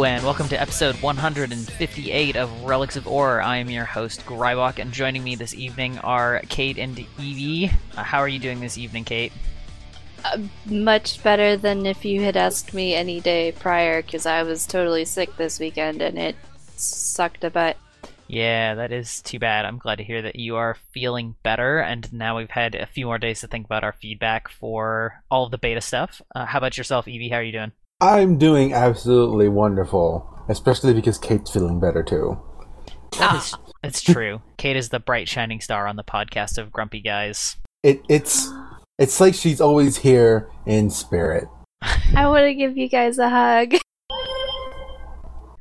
Hello, and welcome to episode 158 of Relics of Orr. I am your host, Greibach, and joining me this evening are Kate and Evie. Uh, how are you doing this evening, Kate? Uh, much better than if you had asked me any day prior, because I was totally sick this weekend and it sucked a butt. Yeah, that is too bad. I'm glad to hear that you are feeling better, and now we've had a few more days to think about our feedback for all of the beta stuff. Uh, how about yourself, Evie? How are you doing? I'm doing absolutely wonderful, especially because Kate's feeling better too. That is, it's true. Kate is the bright shining star on the podcast of Grumpy Guys. It it's it's like she's always here in spirit. I want to give you guys a hug.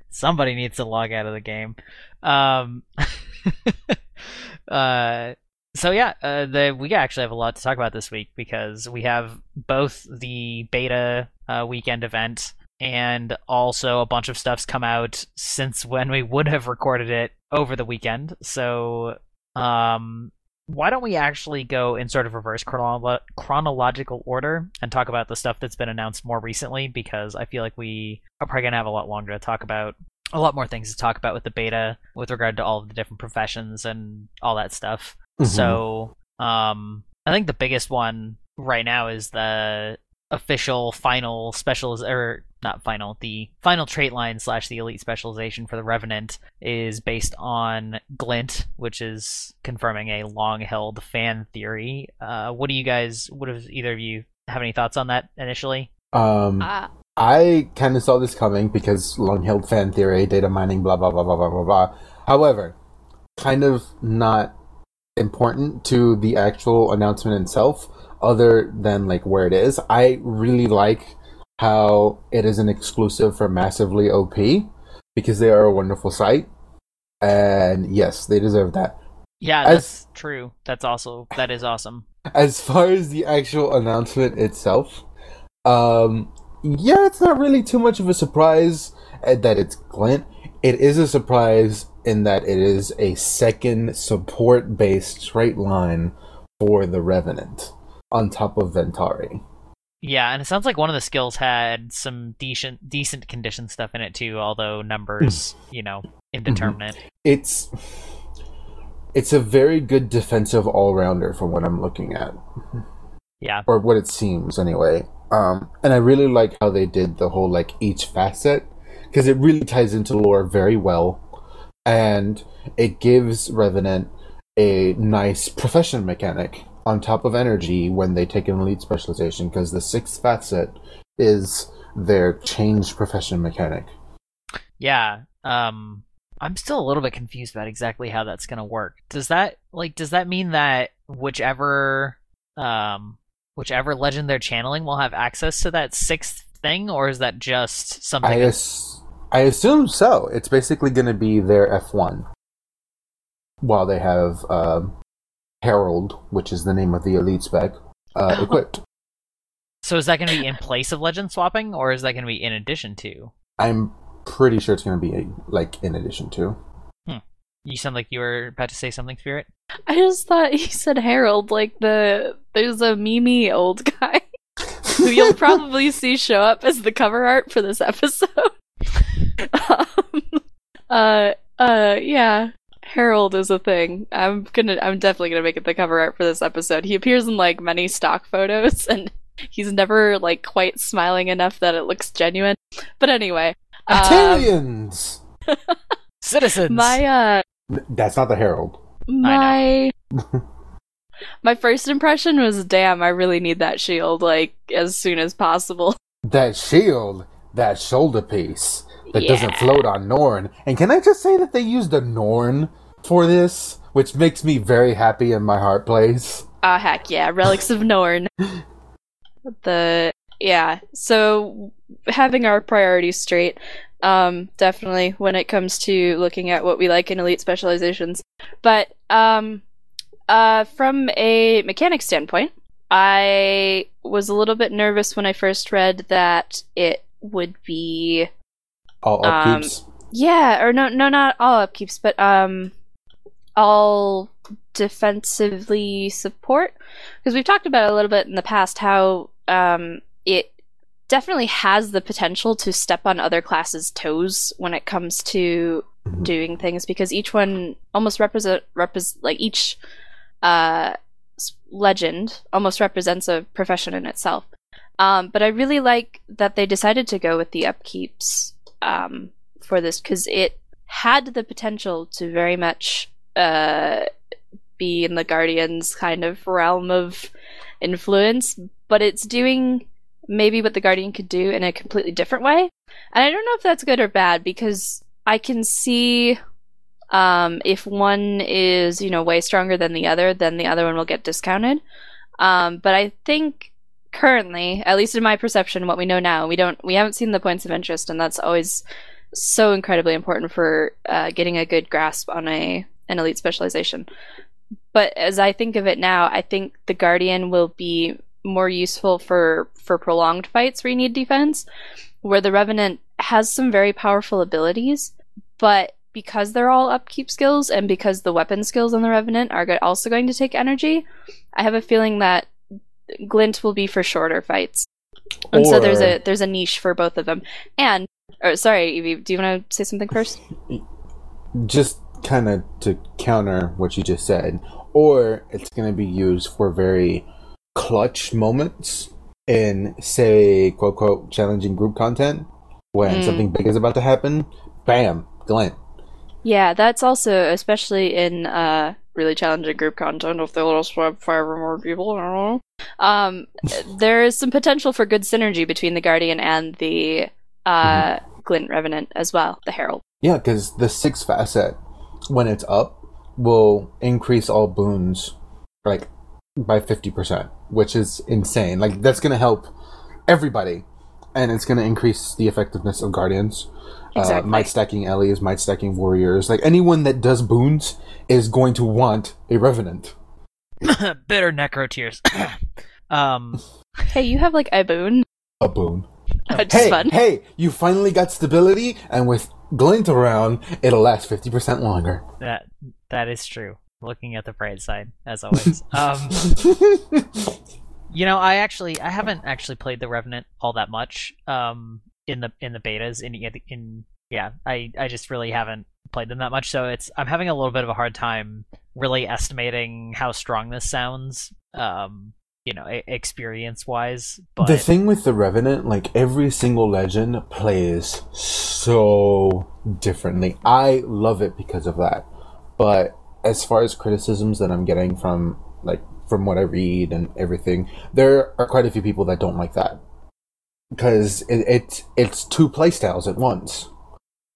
Somebody needs to log out of the game. Um, uh, so yeah, uh, the, we actually have a lot to talk about this week because we have both the beta uh, weekend event and also a bunch of stuff's come out since when we would have recorded it over the weekend. So, um, why don't we actually go in sort of reverse chronolo- chronological order and talk about the stuff that's been announced more recently? Because I feel like we are probably gonna have a lot longer to talk about a lot more things to talk about with the beta with regard to all of the different professions and all that stuff. Mhm. So, um, I think the biggest one right now is the official final specials or not final the final trait line slash the elite specialization for the revenant is based on glint which is confirming a long held fan theory. Uh what do you guys what does either of you have any thoughts on that initially? Um, Ah, I kind of saw this coming because long-held fan theory, data mining, blah blah blah blah blah blah blah. However, kind of not important to the actual announcement itself, other than like where it is. I really like how it is an exclusive for massively OP because they are a wonderful site, and yes, they deserve that. yeah As- that's true that's also that is awesome as far as the actual announcement itself, um, yeah, it's not really too much of a surprise uh, that it's Glint. It is a surprise in that it is a second support based trait line for the Revenant on top of Ventari. yeah and it sounds like one of the skills had some decent decent condition stuff in it too although numbers you know indeterminate It's it's a very good defensive all rounder from what I'm looking at. yeah or what it seems anyway. Um, and I really like how they did the whole like each facet because it really ties into lore very well, and it gives Revenant a nice profession mechanic on top of energy when they take an elite specialization because the sixth facet is their changed profession mechanic. Yeah. Um I'm still a little bit confused about exactly how that's going to work. Does that like does that mean that whichever um whichever legend they're channeling will have access to that sixth thing or is that just something I I assume so. It's basically going to be their F one, while they have um Herald, which is the name of the elite spec, uh, Oh. equipped. So is that going to be in place of legend swapping or is that going to be in addition to? I'm pretty sure it's going to be like in addition to. You sound like you were about to say something, Spirit. I just thought you said Harold, like the there's a Mimi old guy who you'll probably see show up as the cover art for this episode. um, uh, uh, yeah, Harold is a thing. I'm gonna, I'm definitely gonna make it the cover art for this episode. He appears in like many stock photos, and he's never like quite smiling enough that it looks genuine. But anyway, um, Italians. Citizens. my uh, That's not the Herald. my my first impression was damn i really need that shield like as soon as possible That shield, that shoulder piece that doesn't float on Norn. And can I just say that they used a Norn for this, which makes me very happy in my heart place. ah heck yeah relics of norn the yeah so having our priorities straight um definitely when it comes to looking at what we like in elite specializations but um uh from a mechanic standpoint i was a little bit nervous when i first read that it would be All Um. Yeah, or no, no, not all upkeeps, but um, all defensively support. Because we've talked about a little bit in the past how um it definitely has the potential to step on other classes' toes when it comes to doing things because each one almost represent represent like each uh legend almost represents a profession in itself. Um, but I really like that they decided to go with the upkeeps um, for this because it had the potential to very much uh, be in the Guardians kind of realm of influence, but it's doing maybe what the Guardian could do in a completely different way. And I don't know if that's good or bad because I can see um, if one is, you know, way stronger than the other, then the other one will get discounted. Um, but I think currently, at least in my perception, what we know now, we don't, we haven't seen the points of interest, and that's always so incredibly important for uh, getting a good grasp on a an elite specialization. But as I think of it now, I think the Guardian will be more useful for for prolonged fights where you need defense, where the Revenant has some very powerful abilities, but because they're all upkeep skills and because the weapon skills on the Revenant are also going to take energy, I have a feeling that Glint will be for shorter fights. And so there's a there's a niche for both of them. And or sorry, Evie, do you want to say something first? just kind of to counter what you just said, or it's going to be used for very clutch moments in, say, quote, quote, challenging group content when Mm. something big is about to happen. Bam, Glint. Yeah, that's also especially in uh really challenging group content if they let us swap five or more people, I don't know. Um there is some potential for good synergy between the Guardian and the uh Glint Revenant as well, the Herald. Yeah, because the six facet, when it's up, will increase all boons like by fifty percent, which is insane. Like that's gonna help everybody, and it's gonna increase the effectiveness of guardians. Uh, might stacking Ellies, might stacking warriors. Like anyone that does boons is going to want a revenant. Bitter necro tears. um, Hey, you have like a boon. A boon. Which is Hey, fun. hey! You finally got stability, and with Glint around, it'll last fifty percent longer. that that is true. Looking at the bright side, as always. um, you know, I actually I haven't actually played the Revenant all that much. Um, in the in the betas in in yeah, I I just really haven't played them that much. So it's I'm having a little bit of a hard time really estimating how strong this sounds. Um, you know, experience wise. But The thing with the Revenant, like every single legend plays so differently. I love it because of that. But as far as criticisms that I'm getting from like from what I read and everything, there are quite a few people that don't like that. Because it, it's it's two playstyles at once.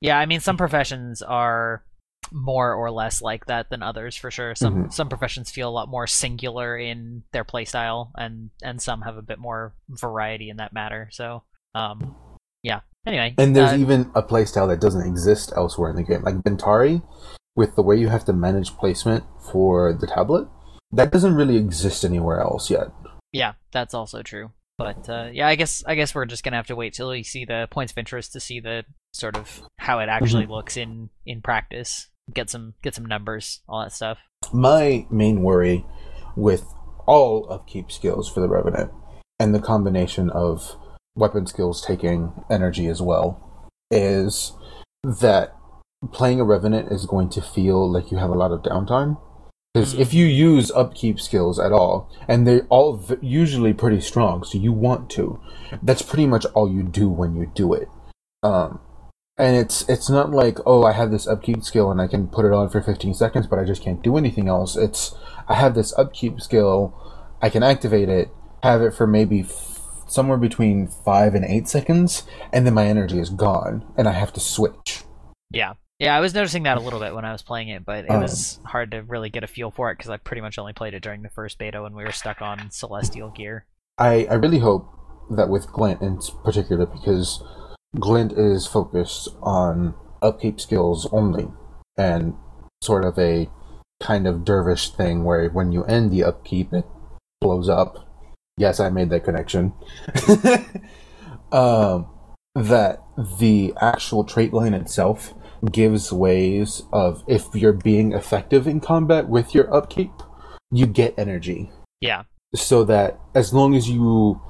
Yeah, I mean, some professions are more or less like that than others, for sure. Some some professions feel a lot more singular in their playstyle, and and some have a bit more variety in that matter. So, um, yeah. Anyway, And there's uh, even a playstyle that doesn't exist elsewhere in the game. Like Ventari, with the way you have to manage placement for the tablet, that doesn't really exist anywhere else yet. yeah, that's also true. But uh, yeah, I guess I guess we're just gonna have to wait till we see the points of interest to see the sort of how it actually looks in in practice. Get some get some numbers, all that stuff. My main worry with all upkeep skills for the Revenant and the combination of weapon skills taking energy as well is that playing a Revenant is going to feel like you have a lot of downtime. Because if you use upkeep skills at all, and they're all v- usually pretty strong, so you want to, that's pretty much all you do when you do it. Um, and it's it's not like oh I have this upkeep skill and I can put it on for 15 seconds, but I just can't do anything else. It's I have this upkeep skill, I can activate it, have it for maybe f- somewhere between five and eight seconds, and then my energy is gone, and I have to switch. Yeah. Yeah, I was noticing that a little bit when I was playing it, but it Um, was hard to really get a feel for it because I pretty much only played it during the first beta when we were stuck on Celestial gear. I, I really hope that with Glint in particular, because Glint is focused on upkeep skills only, and sort of a kind of dervish thing where when you end the upkeep, it blows up. Yes, I made that connection. um, that the actual trait line itself gives ways of if you're being effective in combat with your upkeep, you get energy Yeah. so that as long as you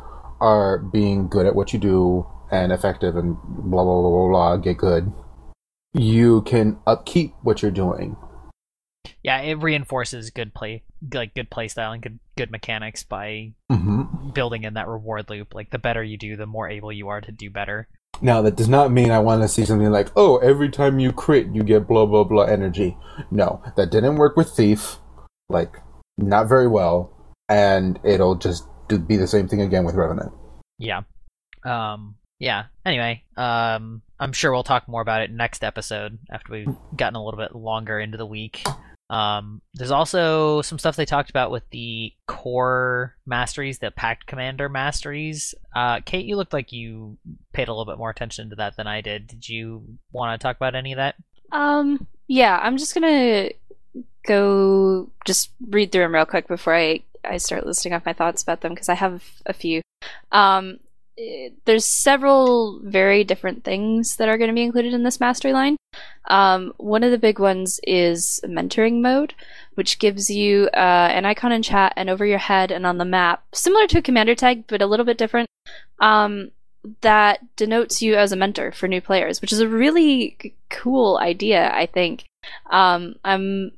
are being good at what you do and effective and blah blah blah blah blah get good, you can upkeep what you're doing. Yeah, it reinforces good play, like good play style and good good mechanics by hmm building in that reward loop. Like the better you do, the more able you are to do better. Now that does not mean I want to see something like, oh, every time you crit, you get blah blah blah energy. No, that didn't work with Thief, like not very well, and it'll just do, be the same thing again with Revenant. Yeah. Um yeah. Anyway, um I'm sure we'll talk more about it next episode after we've gotten a little bit longer into the week. Um there's also some stuff they talked about with the core masteries, the Pact Commander masteries. Uh Kate, you looked like you paid a little bit more attention to that than I did. Did you want to talk about any of that? Um, yeah, I'm just gonna go just read through them real quick before I I start listing off my thoughts about them because I have a few. Um, there's several very different things that are going to be included in this mastery line. Um, one of the big ones is mentoring mode, which gives you uh, an icon in chat and over your head and on the map, similar to a commander tag, but a little bit different. Um, that denotes you as a mentor for new players, which is a really cool idea, I think. Um, I'm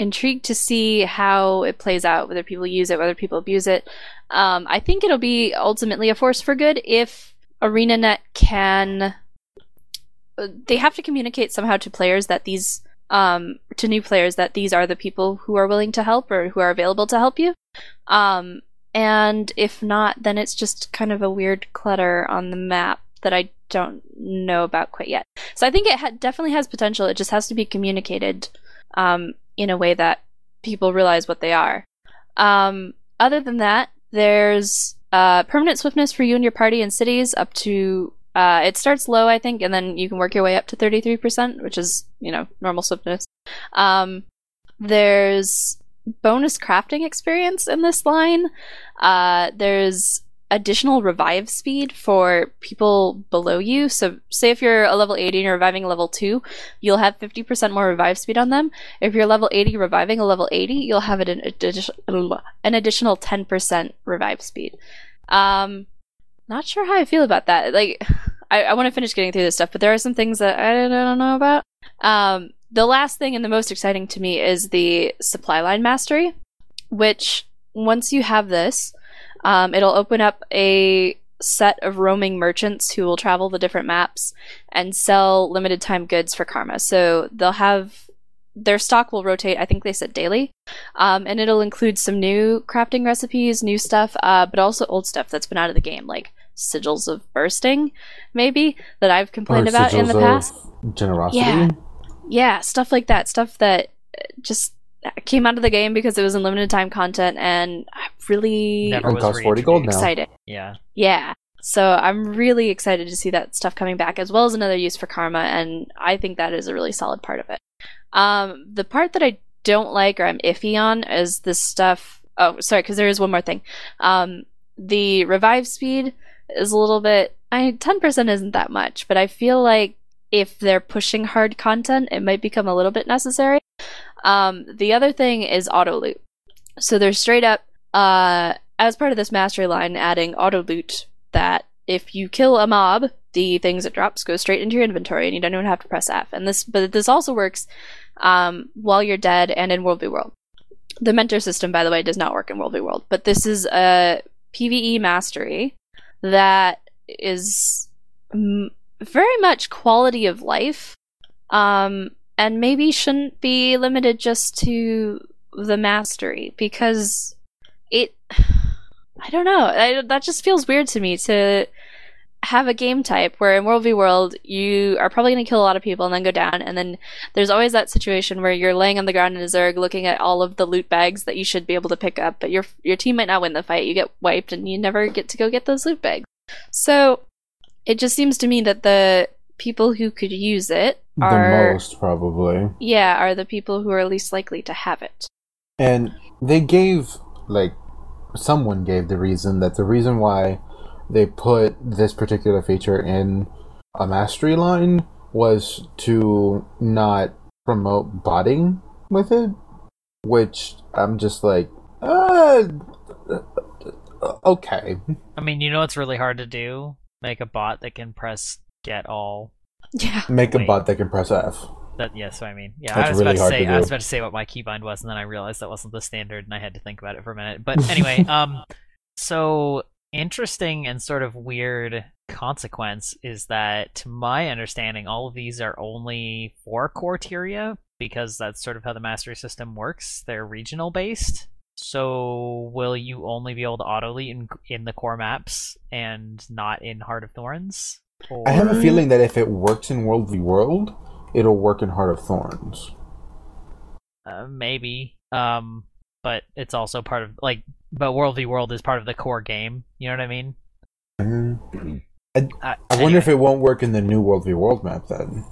intrigued to see how it plays out, whether people use it, whether people abuse it. Um, I think it'll be ultimately a force for good if ArenaNet can. uh, They have to communicate somehow to players that these, um, to new players that these are the people who are willing to help or who are available to help you. Um, and if not, then it's just kind of a weird clutter on the map that I don't know about quite yet. So I think it ha- definitely has potential. It just has to be communicated um, in a way that people realize what they are. Um, other than that, there's uh, permanent swiftness for you and your party in cities up to. Uh, it starts low, I think, and then you can work your way up to 33%, which is, you know, normal swiftness. Um, there's bonus crafting experience in this line. Uh, there's additional revive speed for people below you. So, say if you're a level 80 and you're reviving a level 2, you'll have 50% more revive speed on them. If you're level 80 reviving a level 80, you'll have an, an additional 10% revive speed. Um, not sure how I feel about that. Like, I, I want to finish getting through this stuff, but there are some things that I don't, I don't know about. Um, the last thing and the most exciting to me is the supply line mastery, which once you have this, um, it'll open up a set of roaming merchants who will travel the different maps and sell limited time goods for karma. So they'll have their stock will rotate. I think they said daily, um, and it'll include some new crafting recipes, new stuff, uh, but also old stuff that's been out of the game, like sigils of bursting, maybe that I've complained Or about in the past. Generosity. Yeah. Yeah, stuff like that. Stuff that uh, just came out of the game because it was in limited time content, and I'm really Never And was costs 40 gold now. excited. Yeah. Yeah. So I'm really excited to see that stuff coming back, as well as another use for karma, and I think that is a really solid part of it. Um, the part that I don't like or I'm iffy on is this stuff. Oh, sorry, because there is one more thing. Um, the revive speed is a little bit. I ten percent isn't that much, but I feel like if they're pushing hard content, it might become a little bit necessary. Um, the other thing is auto loot. So they're straight up, uh, as part of this mastery line, adding auto loot that if you kill a mob, the things it drops go straight into your inventory, and you don't even have to press F. And this, but this also works um, while you're dead and in World v World. The mentor system, by the way, does not work in World v World, but this is a PVE mastery that is m- very much quality of life, um, and maybe shouldn't be limited just to the mastery because it. I don't know. I, that just feels weird to me to have a game type where in World v World you are probably going to kill a lot of people and then go down, and then there's always that situation where you're laying on the ground in a Zerg looking at all of the loot bags that you should be able to pick up, but your your team might not win the fight. You get wiped, and you never get to go get those loot bags. So it just seems to me that the people who could use it are The most probably. yeah are the people who are least likely to have it. And they gave like someone gave the reason that the reason why they put this particular feature in a mastery line was to not promote botting with it, which I'm just like, uh, okay. I mean, you know it's really hard to do? Make a bot that can press get all. Yeah. Make a Wait. bot that can press F. That yes, I mean, yeah. That's I was really about to hard say to I was about to say what my keybind was, and then I realized that wasn't the standard, and I had to think about it for a minute. But anyway, um, so interesting and sort of weird consequence is that, to my understanding, all of these are only for core Tyria because that's sort of how the mastery system works. They're regional based. So will you only be able to auto lead in, in the core maps and not in Heart of Thorns? I have a feeling that if it works in World v World, it'll work in Heart of Thorns. Uh, maybe. Um, but it's also part of like, but World v World is part of the core game. You know what I mean? Mm. Uh, I wonder anyway, if it won't work in the new World v World map then.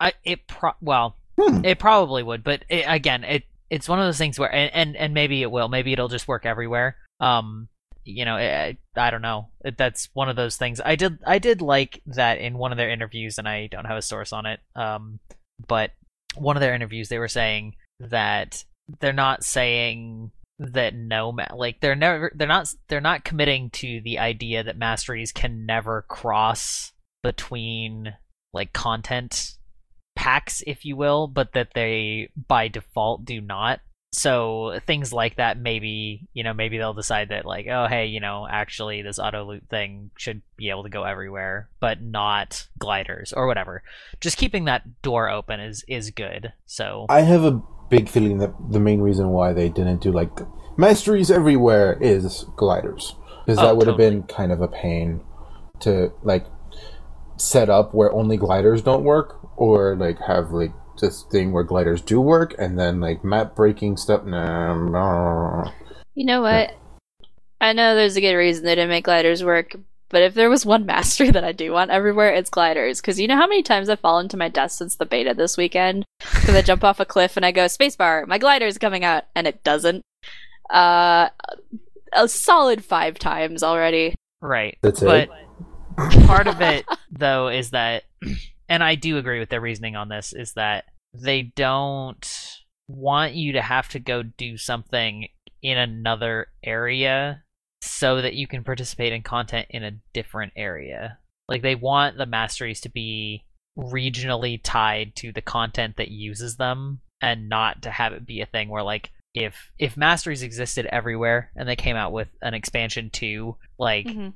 I it pro well, Hmm. it probably would, but it, again, it it's one of those things where and, and and maybe it will, maybe it'll just work everywhere. Um, you know, I, I don't know. That's one of those things. I did I did like that in one of their interviews, and I don't have a source on it. Um, but one of their interviews, they were saying that they're not saying that no ma- like they're never they're not they're not committing to the idea that masteries can never cross between like content packs if you will but that they by default do not so things like that maybe you know maybe they'll decide that like oh hey you know actually this auto loot thing should be able to go everywhere but not gliders or whatever. Just keeping that door open is is good so. I have a big feeling that the main reason why they didn't do like masteries everywhere is gliders. Because Oh, that would have been kind of a pain to like set up where only gliders don't work or like have like this thing where gliders do work and then like map breaking stuff nah, nah. You know what? I know there's a good reason they didn't make gliders work, but if there was one mastery that I do want everywhere, it's gliders. Because you know how many times I've fallen to my death since the beta this weekend? Because I jump off a cliff and I go, spacebar, my glider's coming out, and it doesn't. Uh, a solid five times already. right That's it? but part of it though is that and i do agree with their reasoning on this is that they don't want you to have to go do something in another area so that you can participate in content in a different area like they want the masteries to be regionally tied to the content that uses them and not to have it be a thing where like if if masteries existed everywhere and they came out with an expansion 2 like Mhm.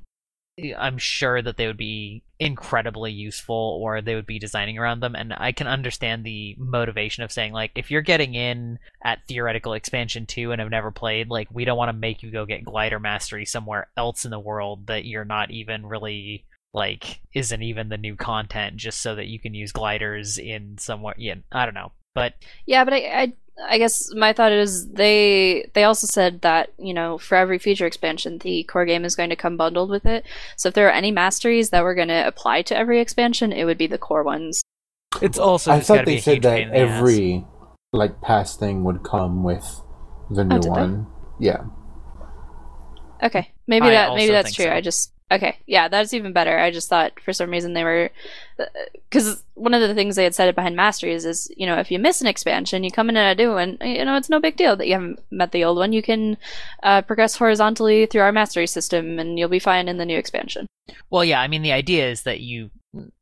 I'm sure that they would be incredibly useful or they would be designing around them. And I can understand the motivation of saying, like, if you're getting in at theoretical expansion 2 and have never played, like, we don't want to make you go get glider mastery somewhere else in the world that you're not even really. Like, isn't even the new content just so that you can use gliders in somewhere? Yeah, I don't know. But Yeah, but I, I, I guess my thought is they they also said that you know for every future expansion the core game is going to come bundled with it. So if there are any masteries that were going to apply to every expansion, it would be the core ones. it's also I just gotta thought be they a said that in the ass. every like past thing would come with the oh, new did they? one. Yeah. Okay, maybe I that maybe that's true. so. I just okay, yeah, that's even better. I just thought for some reason they were because one of the things they had said behind masteries is you know if you miss an expansion, you come in and a new one. You know it's no big deal that you haven't met the old one. You can uh, progress horizontally through our mastery system, and you'll be fine in the new expansion. Well, yeah, I mean the idea is that you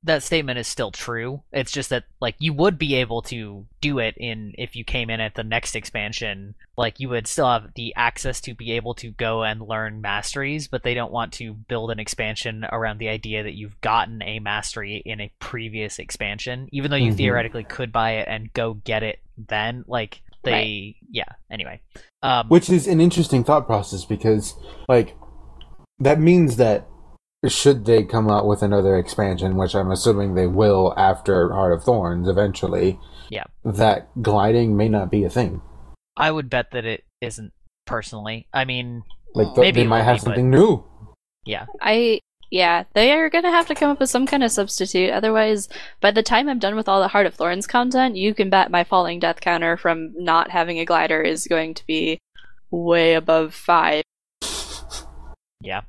that statement is still true. It's just that like you would be able to do it in if you came in at the next expansion, like you would still have the access to be able to go and learn masteries, but they don't want to build an expansion around the idea that you've gotten a mastery in a previous expansion, even though you Mhm. theoretically could buy it and go get it then. Like they yeah, anyway. Um Which is an interesting thought process because, like, that means that should they come out with another expansion, which I'm assuming they will after Heart of Thorns eventually, Yeah. that gliding may not be a thing. I would bet that it isn't personally. I mean, Like, th- Maybe they might have be, but- something new. yeah. I yeah, they are gonna have to come up with some kind of substitute. Otherwise, by the time I'm done with all the Heart of Thorns content, you can bet my falling death counter from not having a glider is going to be way above five. Yeah.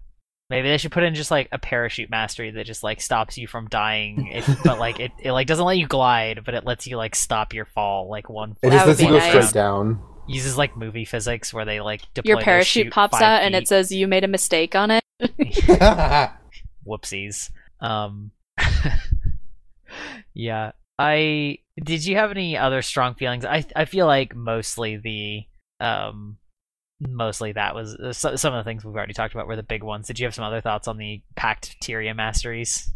Maybe they should put in just like a parachute mastery that just like stops you from dying, if, but like it, it like doesn't let you glide, but it lets you like stop your fall like one. It That just would lets you go nice. straight down. uses like movie physics where they like deploy Your parachute pops five out and it says you made a mistake on it. whoopsies. Um, yeah. I did you have any other strong feelings? I I feel like mostly the um mostly that was uh, so, some of the things we've already talked about were the big ones. Did you have some other thoughts on the Pact Tyria masteries?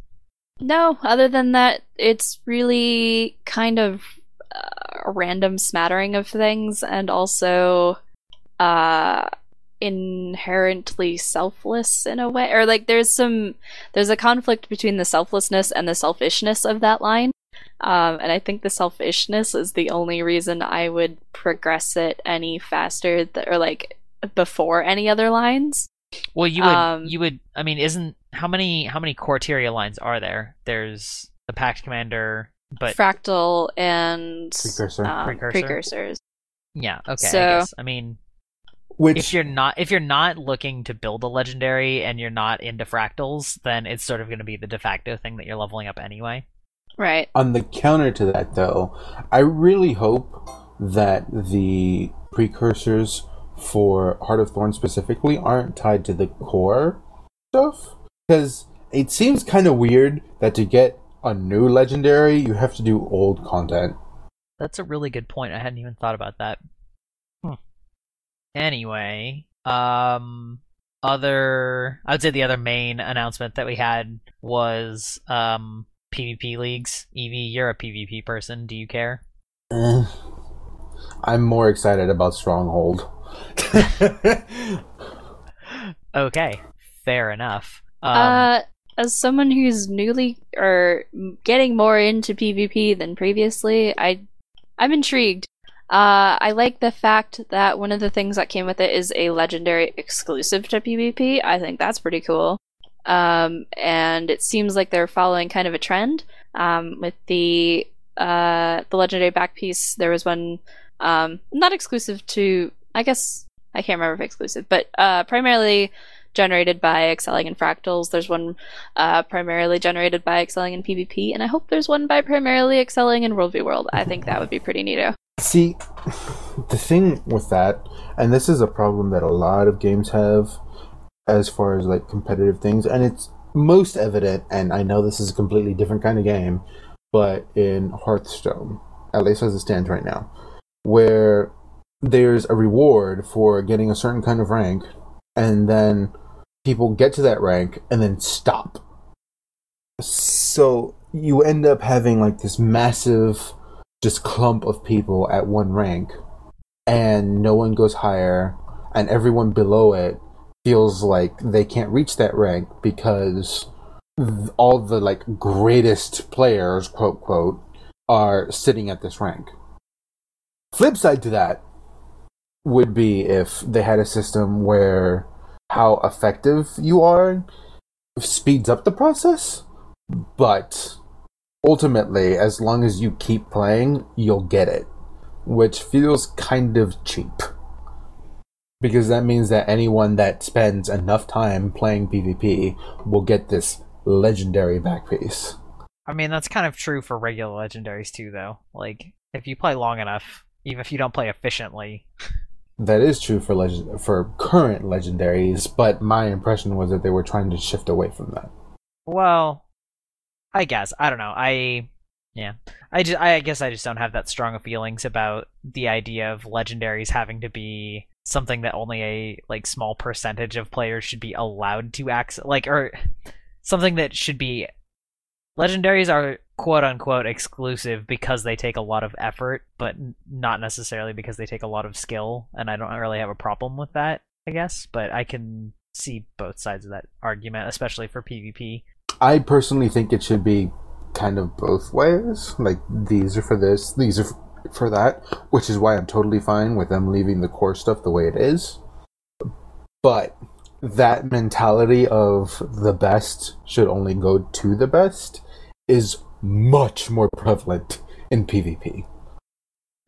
No, other than that, it's really kind of uh, a random smattering of things and also uh inherently selfless in a way or like there's some there's a conflict between the selflessness and the selfishness of that line um, and I think the selfishness is the only reason I would progress it any faster th- or like before any other lines. Well, you would Um, you would I mean, isn't how many how many core Tyria lines are there? There's the Pact Commander, but Fractal and Precursor. um, Precursor? precursors. yeah, okay. I So- guess I mean Which if you're not if you're not looking to build a legendary and you're not into fractals, then it's sort of going to be the de facto thing that you're leveling up anyway. Right. on the counter to that, though, I really hope that the precursors for Heart of Thorn specifically aren't tied to the core stuff. Because it seems kind of weird that to get a new legendary, you have to do old content. That's a really good point. I hadn't even thought about that. Hmm. Anyway, um other I would say the other main announcement that we had was um PvP leagues. Evie, you're a PvP person. Do you care? Eh. I'm more excited about Stronghold. Okay, fair enough. Um, uh, as someone who's newly or getting more into PvP than previously, I I'm intrigued. Uh, I like the fact that one of the things that came with it is a legendary exclusive to PvP. I think that's pretty cool. Um, and it seems like they're following kind of a trend. Um, with the uh, the legendary back piece, there was one um, not exclusive to. I guess I can't remember if exclusive, but uh, primarily generated by excelling in fractals. There's one uh, primarily generated by excelling in PvP, and I hope there's one by primarily excelling in World v World. I think that would be pretty neato. See, the thing with that, and this is a problem that a lot of games have as far as like competitive things, and it's most evident, and I know this is a completely different kind of game, but in Hearthstone, at least as it stands right now, where there's a reward for getting a certain kind of rank, and then people get to that rank and then stop. So you end up having like this massive just clump of people at one rank and no one goes higher and everyone below it feels like they can't reach that rank because all the like greatest players quote quote are sitting at this rank flip side to that would be if they had a system where how effective you are speeds up the process but ultimately, as long as you keep playing, you'll get it, which feels kind of cheap. Because that means that anyone that spends enough time playing PvP will get this legendary back piece. I mean, that's kind of true for regular legendaries too, though. Like, if you play long enough, even if you don't play efficiently, That is true for legend for current legendaries, but my impression was that they were trying to shift away from that. well, I guess I don't know. I yeah, I just I guess I just don't have that strong of feelings about the idea of legendaries having to be something that only a like small percentage of players should be allowed to access, like or something that should be legendaries are quote unquote exclusive because they take a lot of effort, but not necessarily because they take a lot of skill. And I don't really have a problem with that, I guess. But I can see both sides of that argument, especially for PvP. I personally think it should be kind of both ways. Like these are for this, these are f- for that, which is why I'm totally fine with them leaving the core stuff the way it is. But that mentality of the best should only go to the best is much more prevalent in PvP.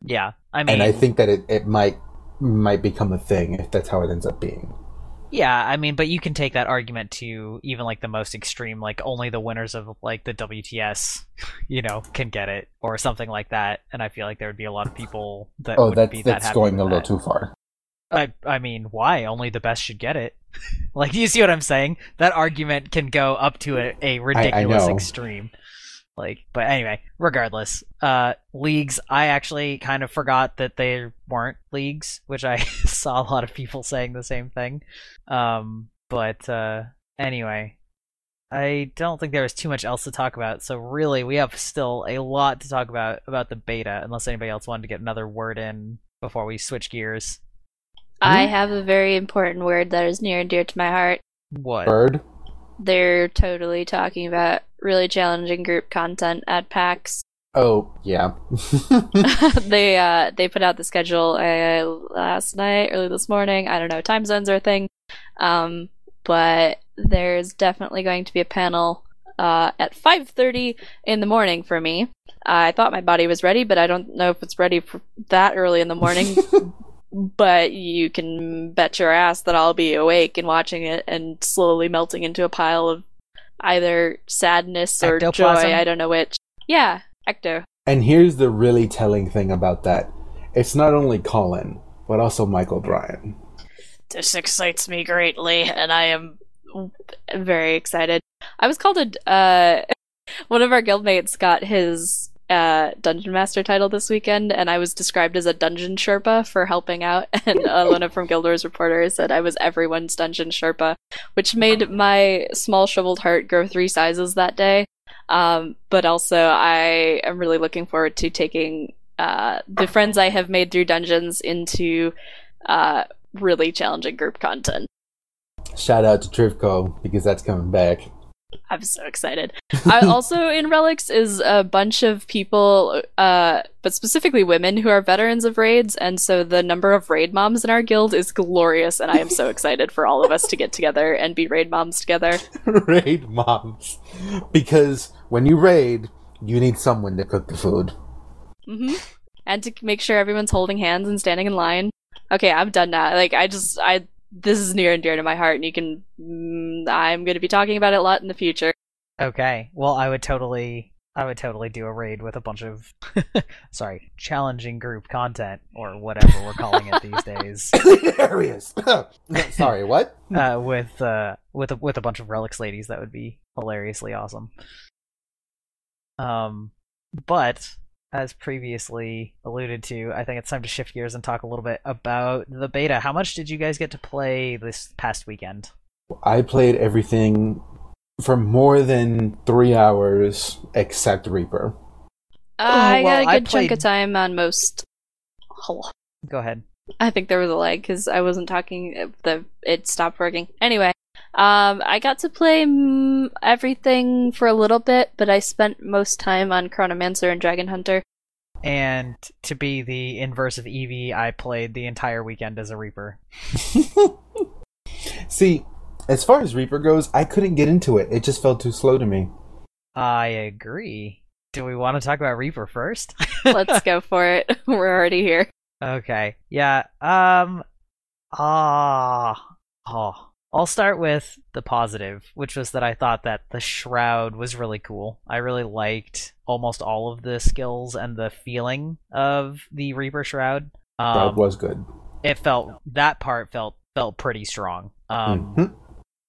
Yeah, I mean, and I think that it, it might might become a thing if that's how it ends up being. Yeah, I mean, but you can take that argument to even like the most extreme, like only the winners of like the WTS, you know, can get it or something like that. And I feel like there would be a lot of people that Oh, that's be that that's going a little that. too far. I I mean, why? Only the best should get it. like, you see what I'm saying? That argument can go up to a, a ridiculous know. extreme. Like, but anyway, regardless, uh, leagues. I actually kind of forgot that they weren't leagues, which I saw a lot of people saying the same thing. Um, but uh, anyway, I don't think there was too much else to talk about. So really, we have still a lot to talk about about the beta. Unless anybody else wanted to get another word in before we switch gears. I have a very important word that is near and dear to my heart. What? Bird. They're totally talking about really challenging group content at PAX. Oh yeah. they uh they put out the schedule uh, last night, early this morning. I don't know, time zones are a thing. Um, but there's definitely going to be a panel uh at 5:30 in the morning for me. I thought my body was ready, but I don't know if it's ready for that early in the morning. but you can bet your ass that I'll be awake and watching it and slowly melting into a pile of either sadness or Ectoplasm? joy. I don't know which. Yeah, ecto. and here's the really telling thing about that: it's not only Colin, but also Michael Bryan. This excites me greatly, and I am very excited. I was called a. Uh, one of our guildmates got his uh, dungeon master title this weekend, and I was described as a dungeon sherpa for helping out. And Alona from Guild Wars Reporter said I was everyone's dungeon sherpa, which made my small shriveled heart grow three sizes that day. Um, but also, I am really looking forward to taking uh, the friends I have made through dungeons into uh, really challenging group content. Shout out to Trivco because that's coming back. I'm so excited. I also in Relics is a bunch of people, uh, but specifically women who are veterans of raids, and so the number of raid moms in our guild is glorious, and I am so excited for all of us to get together and be raid moms together. raid moms, because when you raid, you need someone to cook the food. hmm And to make sure everyone's holding hands and standing in line. Okay, I'm done now. Like I just I this is near and dear to my heart, and you can. Mm, I'm going to be talking about it a lot in the future. Okay. Well, I would totally, I would totally do a raid with a bunch of, sorry, challenging group content or whatever we're calling it these days. Hilarious. Sorry, what? Uh, with uh, with a, with a bunch of relics ladies, that would be hilariously awesome. Um, but as previously alluded to, I think it's time to shift gears and talk a little bit about the beta. How much did you guys get to play this past weekend? I played everything for more than three hours except Reaper. Uh, oh, I well, got a good chunk of time on most. Oh, Go ahead. I think there was a lag because I wasn't talking. The it stopped working. Anyway, um, I got to play mm, everything for a little bit, but I spent most time on Chronomancer and Dragon Hunter. And to be the inverse of Evie, I played the entire weekend as a Reaper. See, as far as Reaper goes, I couldn't get into it. It just felt too slow to me. I agree. Do we want to talk about Reaper first? Let's go for it. We're already here. Okay. Yeah. Um. Ah. Oh. I'll start with the positive, which was that I thought that the shroud was really cool. I really liked almost all of the skills and the feeling of the Reaper shroud. That Um, was good. it felt that part felt felt pretty strong. Um, Mhm.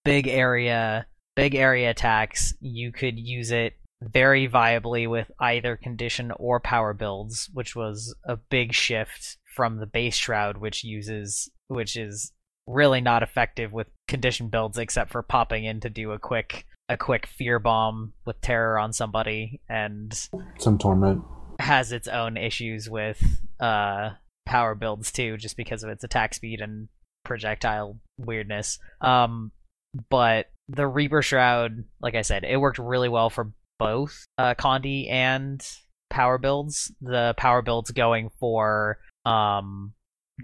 big area, big area attacks. You could use it very viably with either condition or power builds, which was a big shift from the base shroud, which uses which is really not effective with condition builds except for popping in to do a quick a quick fear bomb with terror on somebody and Some torment. has its own issues with uh power builds too just because of its attack speed and projectile weirdness um but the reaper shroud like i said it worked really well for both uh condi and power builds the power builds going for um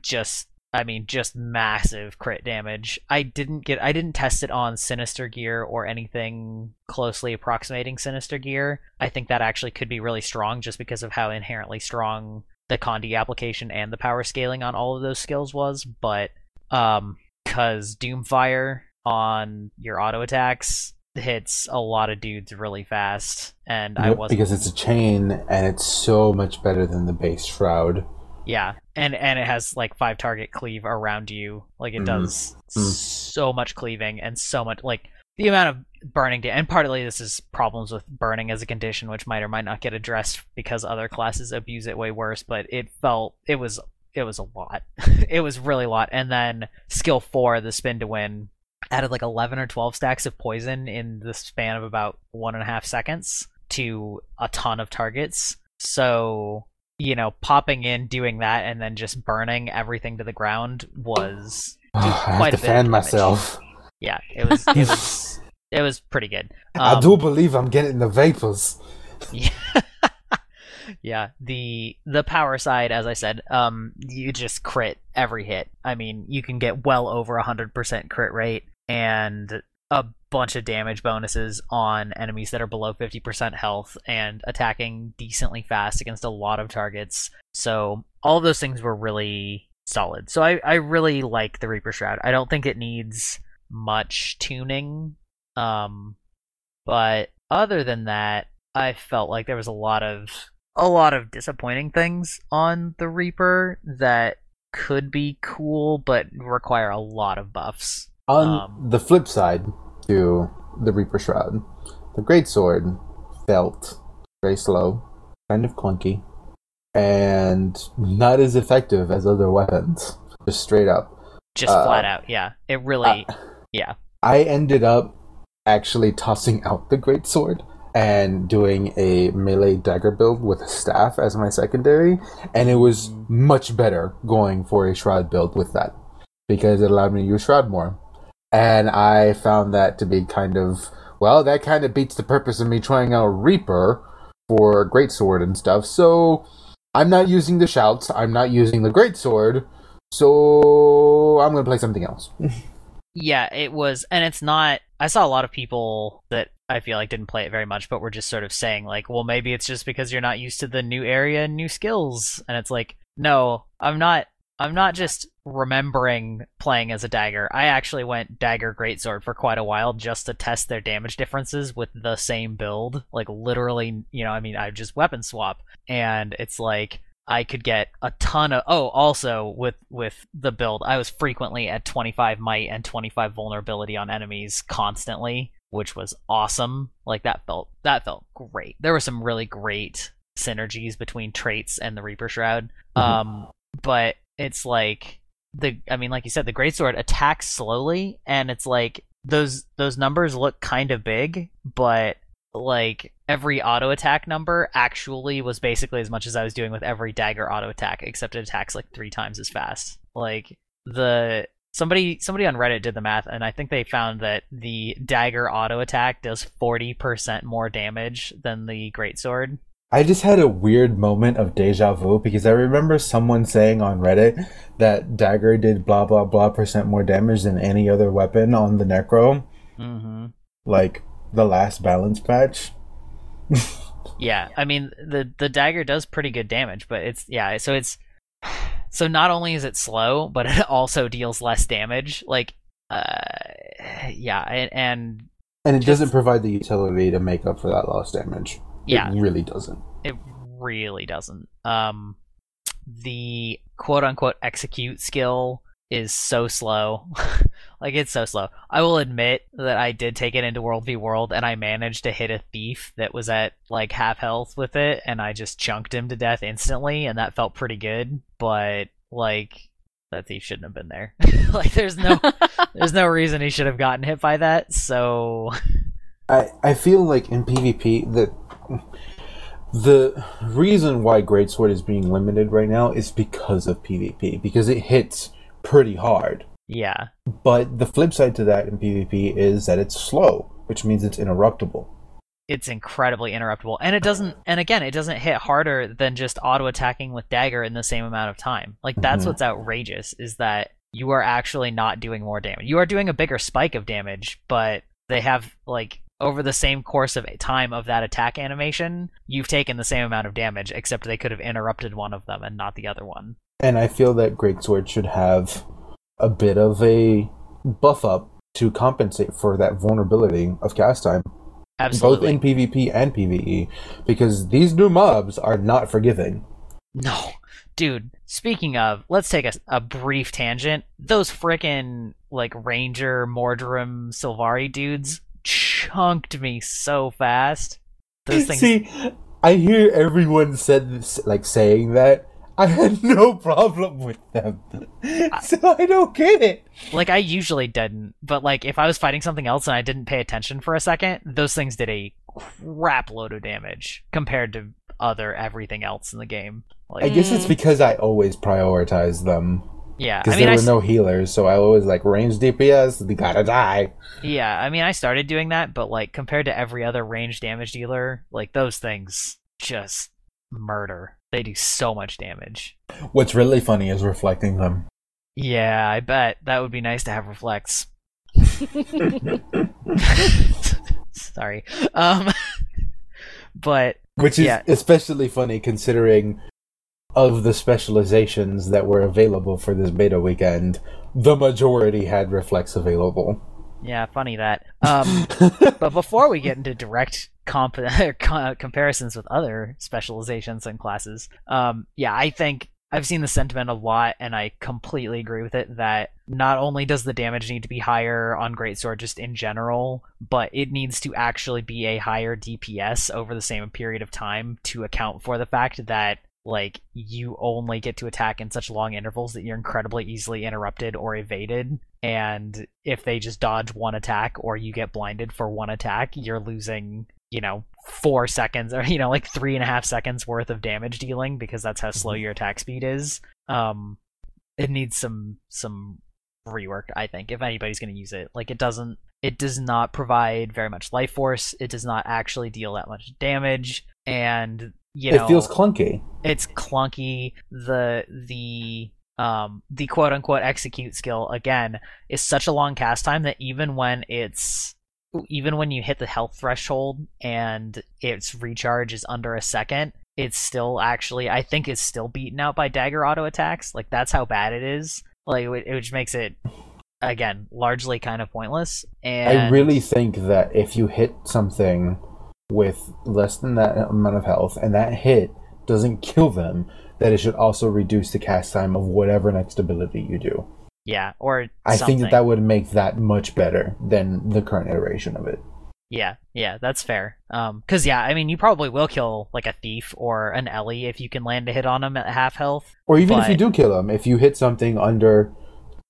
just I mean, just massive crit damage. I didn't get, I didn't test it on Sinister Gear or anything closely approximating Sinister Gear. I think that actually could be really strong just because of how inherently strong the Condi application and the power scaling on all of those skills was. But, um, because Doomfire on your auto attacks hits a lot of dudes really fast, and I wasn't because it's a chain and it's so much better than the base shroud. Yeah, and and it has like five target cleave around you. Like it Mhm. does Mm. so much cleaving and so much like the amount of burning. Da- and partly this is problems with burning as a condition, which might or might not get addressed because other classes abuse it way worse. But it felt it was it was a lot. it was really a lot. And then skill four, the spin to win, added like eleven or twelve stacks of poison in the span of about one and a half seconds to a ton of targets. So you know, popping in, doing that, and then just burning everything to the ground was I have quite to fan myself. yeah, it was it was it was pretty good. I Um, do believe I'm getting the vapors. Yeah. yeah, the the power side, as I said, um, you just crit every hit. I mean, you can get well over a hundred percent crit rate and a bunch of damage bonuses on enemies that are below fifty percent health and attacking decently fast against a lot of targets. So all of those things were really solid. So I, I really like the Reaper Shroud. I don't think it needs much tuning. Um but other than that, I felt like there was a lot of a lot of disappointing things on the Reaper that could be cool but require a lot of buffs. On um, the flip side to the Reaper Shroud, the Greatsword felt very slow, kind of clunky, and not as effective as other weapons. Just straight up. Just Uh, flat out, yeah. It really Uh, yeah. I ended up actually tossing out the great sword and doing a melee dagger build with a staff as my secondary, and it was much better going for a shroud build with that because it allowed me to use shroud more. And I found that to be kind of well, that kind of beats the purpose of me trying out Reaper for great sword and stuff. So I'm not using the shouts. I'm not using the great sword. So I'm gonna play something else. Yeah, it was, and it's not. I saw a lot of people that I feel like didn't play it very much, but were just sort of saying like, "Well, maybe it's just because you're not used to the new area and new skills." And it's like, no, I'm not. I'm not just remembering playing as a dagger. I actually went dagger greatsword for quite a while just to test their damage differences with the same build. Like literally, you know, I mean, I just weapon swap, and it's like I could get a ton of oh also with with the build I was frequently at 25 might and 25 vulnerability on enemies constantly which was awesome like that felt that felt great there were some really great synergies between traits and the reaper shroud Mhm. um but it's like the I mean like you said the greatsword attacks slowly and it's like those those numbers look kind of big but like every auto attack number actually was basically as much as I was doing with every dagger auto attack, except it attacks like three times as fast. Like the somebody somebody on Reddit did the math, and I think they found that the dagger auto attack does forty percent more damage than the greatsword. I just had a weird moment of deja vu because I remember someone saying on Reddit that dagger did blah blah blah percent more damage than any other weapon on the Necro, Mm-hmm. like the last balance patch. Yeah, I mean the the dagger does pretty good damage, but it's yeah, so it's so not only is it slow, but it also deals less damage. Like, uh, yeah, and, and And it doesn't provide the utility to make up for that lost damage. Yeah, It really doesn't. It really doesn't. Um, the quote unquote execute skill is so slow. like it's so slow. I will admit that I did take it into World v World and I managed to hit a thief that was at like half health with it and I just chunked him to death instantly and that felt pretty good, but like that thief shouldn't have been there. like there's no there's no reason he should have gotten hit by that. So I I feel like in PvP that the reason why Greatsword is being limited right now is because of PvP because it hits pretty hard. yeah. But the flip side to that in PvP is that it's slow, which means it's interruptible. it's incredibly interruptible and it doesn't and again it doesn't hit harder than just auto attacking with dagger in the same amount of time like that's Mhm. what's outrageous is that you are actually not doing more damage you are doing a bigger spike of damage but they have like over the same course of time of that attack animation you've taken the same amount of damage except they could have interrupted one of them and not the other one And I feel that Greatsword should have a bit of a buff up to compensate for that vulnerability of cast time, Absolutely. both in PvP and PvE, because these new mobs are not forgiving. No, dude. Speaking of, let's take a, a brief tangent. Those frickin' like Ranger, Mordrem, Silvari dudes chunked me so fast. Those things. See, I hear everyone said this, like saying that. I had no problem with them, so I don't get it. like I usually didn't, but like if I was fighting something else and I didn't pay attention for a second, those things did a crap load of damage compared to other everything else in the game. Like, I guess it's Mm. because I always prioritize them yeah, I because mean, there I, were no healers, so I always like range DPS. They gotta die. yeah, I mean, I started doing that, but like compared to every other range damage dealer, like those things just murder. They do so much damage. What's really funny is reflecting them. Yeah, I bet that would be nice to have reflects. Sorry, um, but Which is Yeah. especially funny considering of the specializations that were available for this beta weekend, the majority had reflex available. yeah, funny that. Um, but before we get into direct comp- comparisons with other specializations and classes, um, yeah, I think I've seen the sentiment a lot, and I completely agree with it. That not only does the damage need to be higher on Greatsword just in general, but it needs to actually be a higher DPS over the same period of time to account for the fact that like you only get to attack in such long intervals that you're incredibly easily interrupted or evaded. And if they just dodge one attack or you get blinded for one attack you're losing you know four seconds or you know like three and a half seconds worth of damage dealing because that's how slow your attack speed is. Um it needs some some rework i think if anybody's going to use it. Like it doesn't it does not provide very much life force. It does not actually deal that much damage. And you know it feels clunky. it's clunky. The the um the quote unquote execute skill again is such a long cast time that even when it's even when you hit the health threshold and its recharge is under a second it's still actually i think it's still beaten out by dagger auto attacks. Like that's how bad it is. Like it, which makes it again largely kind of pointless. And I really think that if you hit something with less than that amount of health and that hit doesn't kill them, that it should also reduce the cast time of whatever next ability you do. yeah or I think that that would make that much better than the current iteration of it. Yeah, yeah, that's fair. Um, cause yeah, I mean, you probably will kill like a thief or an Ellie if you can land a hit on them at half health. Or even if you do kill them, if you hit something under,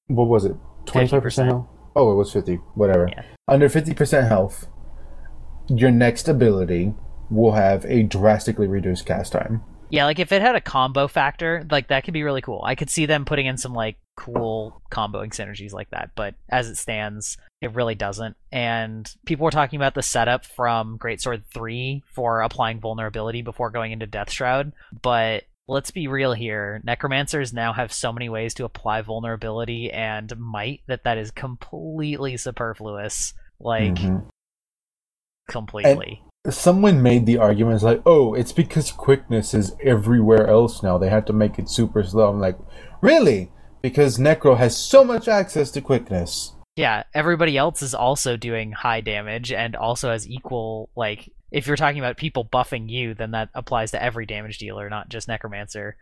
what was it, twenty five 50%. health? Oh, it was fifty. Whatever. Yeah. Under fifty percent health, your next ability will have a drastically reduced cast time. Yeah, like if it had a combo factor, like that could be really cool. I could see them putting in some like cool comboing synergies like that, but as it stands, it really doesn't. And people were talking about the setup from Greatsword 3 for applying vulnerability before going into Death Shroud, but let's be real here. Necromancers now have so many ways to apply vulnerability and might that that is completely superfluous. Like Mhm. Completely. Someone made the argument it's like, oh, it's because quickness is everywhere else now. They had to make it super slow. I'm like, really? Because Necro has so much access to quickness. Yeah, everybody else is also doing high damage and also has equal like if you're talking about people buffing you, then that applies to every damage dealer, not just necromancer.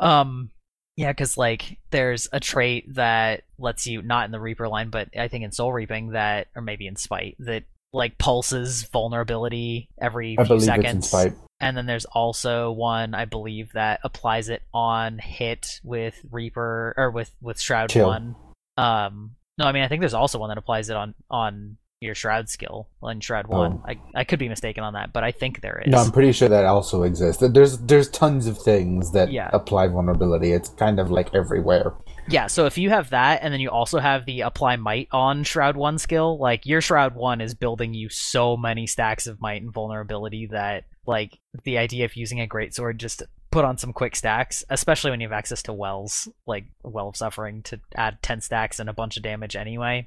Um yeah, cuz like there's a trait that lets you not in the reaper line, but I think in soul reaping that or maybe in spite that like pulses vulnerability every I few seconds. it's in spite. And then there's also one I believe that applies it on hit with Reaper or with with Shroud Chill. one. Um, no, I mean I think there's also one that applies it on on your Shroud skill on Shroud oh. one. I I could be mistaken on that, but I think there is. Oh. No, I'm pretty sure that also exists. There's there's tons of things that Yeah. apply vulnerability. It's kind of like everywhere. Yeah, so if you have that, and then you also have the apply might on Shroud 1 skill, like your Shroud 1 is building you so many stacks of might and vulnerability that, like, the idea of using a greatsword just put on some quick stacks, especially when you have access to Wells, like Well of Suffering, to add 10 stacks and a bunch of damage anyway.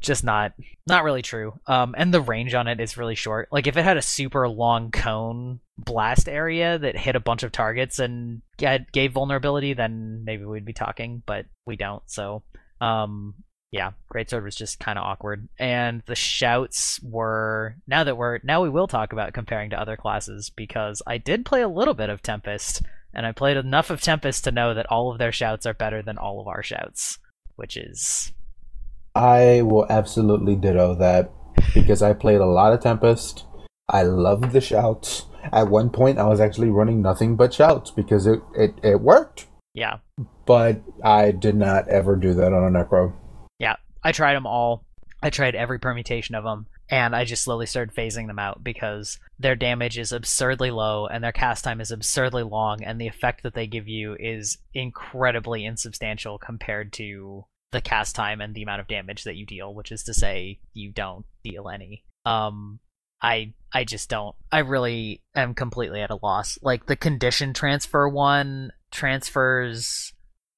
Just not not really true. Um, and the range on it is really short. Like if it had a super long cone blast area that hit a bunch of targets and ga- gave vulnerability, then maybe we'd be talking. But we don't. So um, yeah, greatsword was just kind of awkward, and the shouts were now that we're now we will talk about comparing to other classes because I did play a little bit of Tempest, and I played enough of Tempest to know that all of their shouts are better than all of our shouts, which is I will absolutely ditto that because I played a lot of Tempest. I loved the shouts. At one point, I was actually running nothing but shouts because it, it, it worked. yeah. But I did not ever do that on a Necro. Yeah, I tried them all. I tried every permutation of them, and I just slowly started phasing them out because their damage is absurdly low and their cast time is absurdly long, and the effect that they give you is incredibly insubstantial compared to the cast time and the amount of damage that you deal, which is to say, you don't deal any. Um, I I just don't. I really am completely at a loss. Like the condition transfer one transfers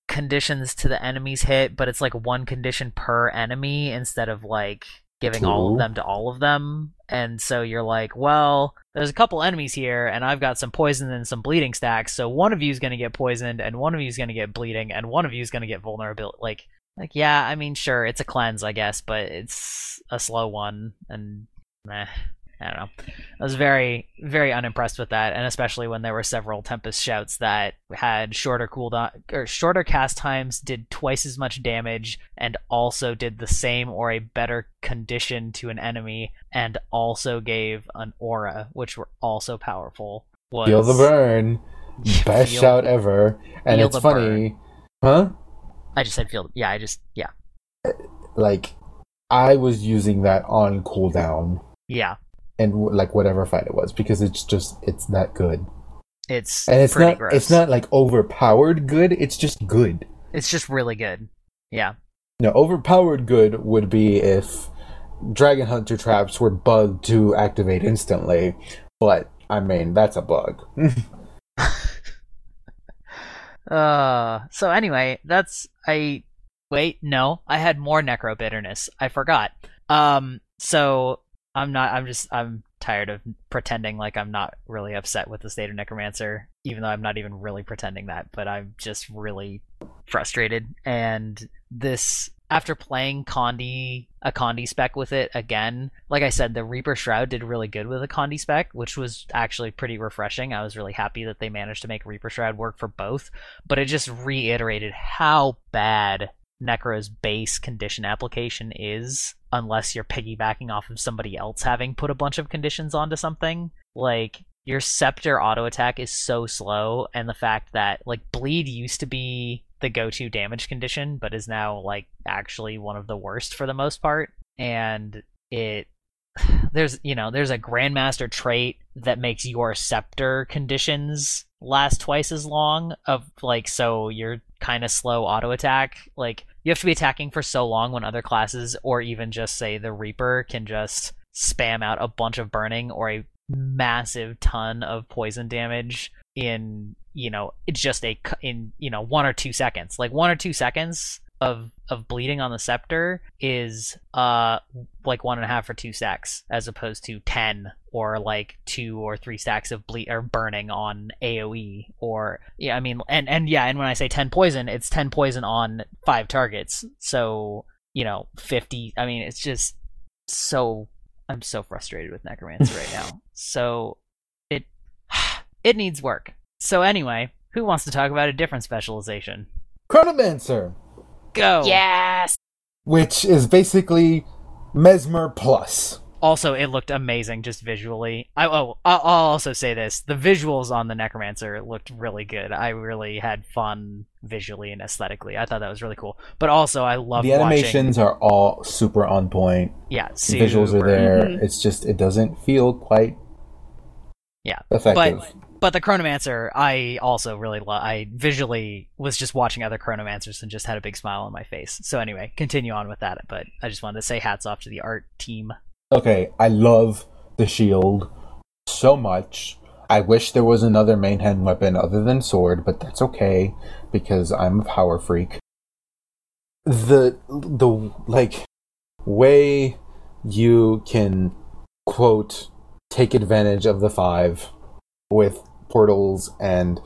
conditions to the enemy's hit, but it's like one condition per enemy instead of like giving all of them to all of them. And so you're like, well, there's a couple enemies here, and I've got some poison and some bleeding stacks. So one of you is going to get poisoned, and one of you is going to get bleeding, and one of you is going to get vulnerability. Like, like yeah, I mean, sure, it's a cleanse, I guess, but it's a slow one, and meh. I don't know. I was very, very unimpressed with that, and especially when there were several Tempest shouts that had shorter cooldown or shorter cast times, did twice as much damage, and also did the same or a better condition to an enemy, and also gave an aura, which were also powerful. Was Feel the burn. Best Feel- shout ever. And it's funny. Huh? I just said field. Yeah, I just yeah, Like, I was using that on cooldown. yeah. And like whatever fight it was, because it's just it's that good, It's and it's pretty not gross. it's not like overpowered good. It's just good. It's just really good. Yeah. No, overpowered good would be if Dragon Hunter traps were bugged to activate instantly, but I mean that's a bug. Uh. So anyway, that's I. Wait, no, I had more necro bitterness. I forgot. Um. So I'm not. I'm just. I'm tired of pretending like I'm not really upset with the state of necromancer, even though I'm not even really pretending that. But I'm just really frustrated, and this after playing Condi a Condi spec with it again, like I said, the Reaper Shroud did really good with a Condi spec, which was actually pretty refreshing. I was really happy that they managed to make Reaper Shroud work for both, but it just reiterated how bad Necro's base condition application is unless you're piggybacking off of somebody else having put a bunch of conditions onto something. Like your scepter auto attack is so slow and the fact that like bleed used to be the go-to damage condition but is now like actually one of the worst for the most part. And it there's you know there's a grandmaster trait that makes your scepter conditions last twice as long of like so you're kind of slow auto attack like you have to be attacking for so long when other classes or even just say the reaper can just spam out a bunch of burning or a massive ton of poison damage in you know it's just a in you know one or two seconds. Like one or two seconds of of bleeding on the scepter is uh like one and a half or two stacks as opposed to 10 or like two or three stacks of bleed or burning on aoe or yeah i mean and and yeah and when i say 10 poison it's 10 poison on five targets. So you know 50 i mean it's just so i'm so frustrated with necromancer right now. So it it needs work so anyway who wants to talk about a different specialization Chronomancer, go Yes. which is basically Mesmer Plus. Also, it looked amazing just visually. I, oh, I'll I'll also say this: the visuals on the Necromancer looked really good. I really had fun visually and aesthetically. I thought that was really cool. But also, I love the animations are all super on point. Watching, yeah, The visuals are super. there. Mhm. It's just it doesn't feel quite Yeah, effective. but but the Chronomancer, I also really love. I visually was just watching other Chronomancers and just had a big smile on my face. So anyway, continue on with that. But I just wanted to say hats off to the art team. Okay, I love the shield so much. I wish there was another main hand weapon other than sword, but that's okay because I'm a power freak. The the like way you can quote take advantage of the five with portals and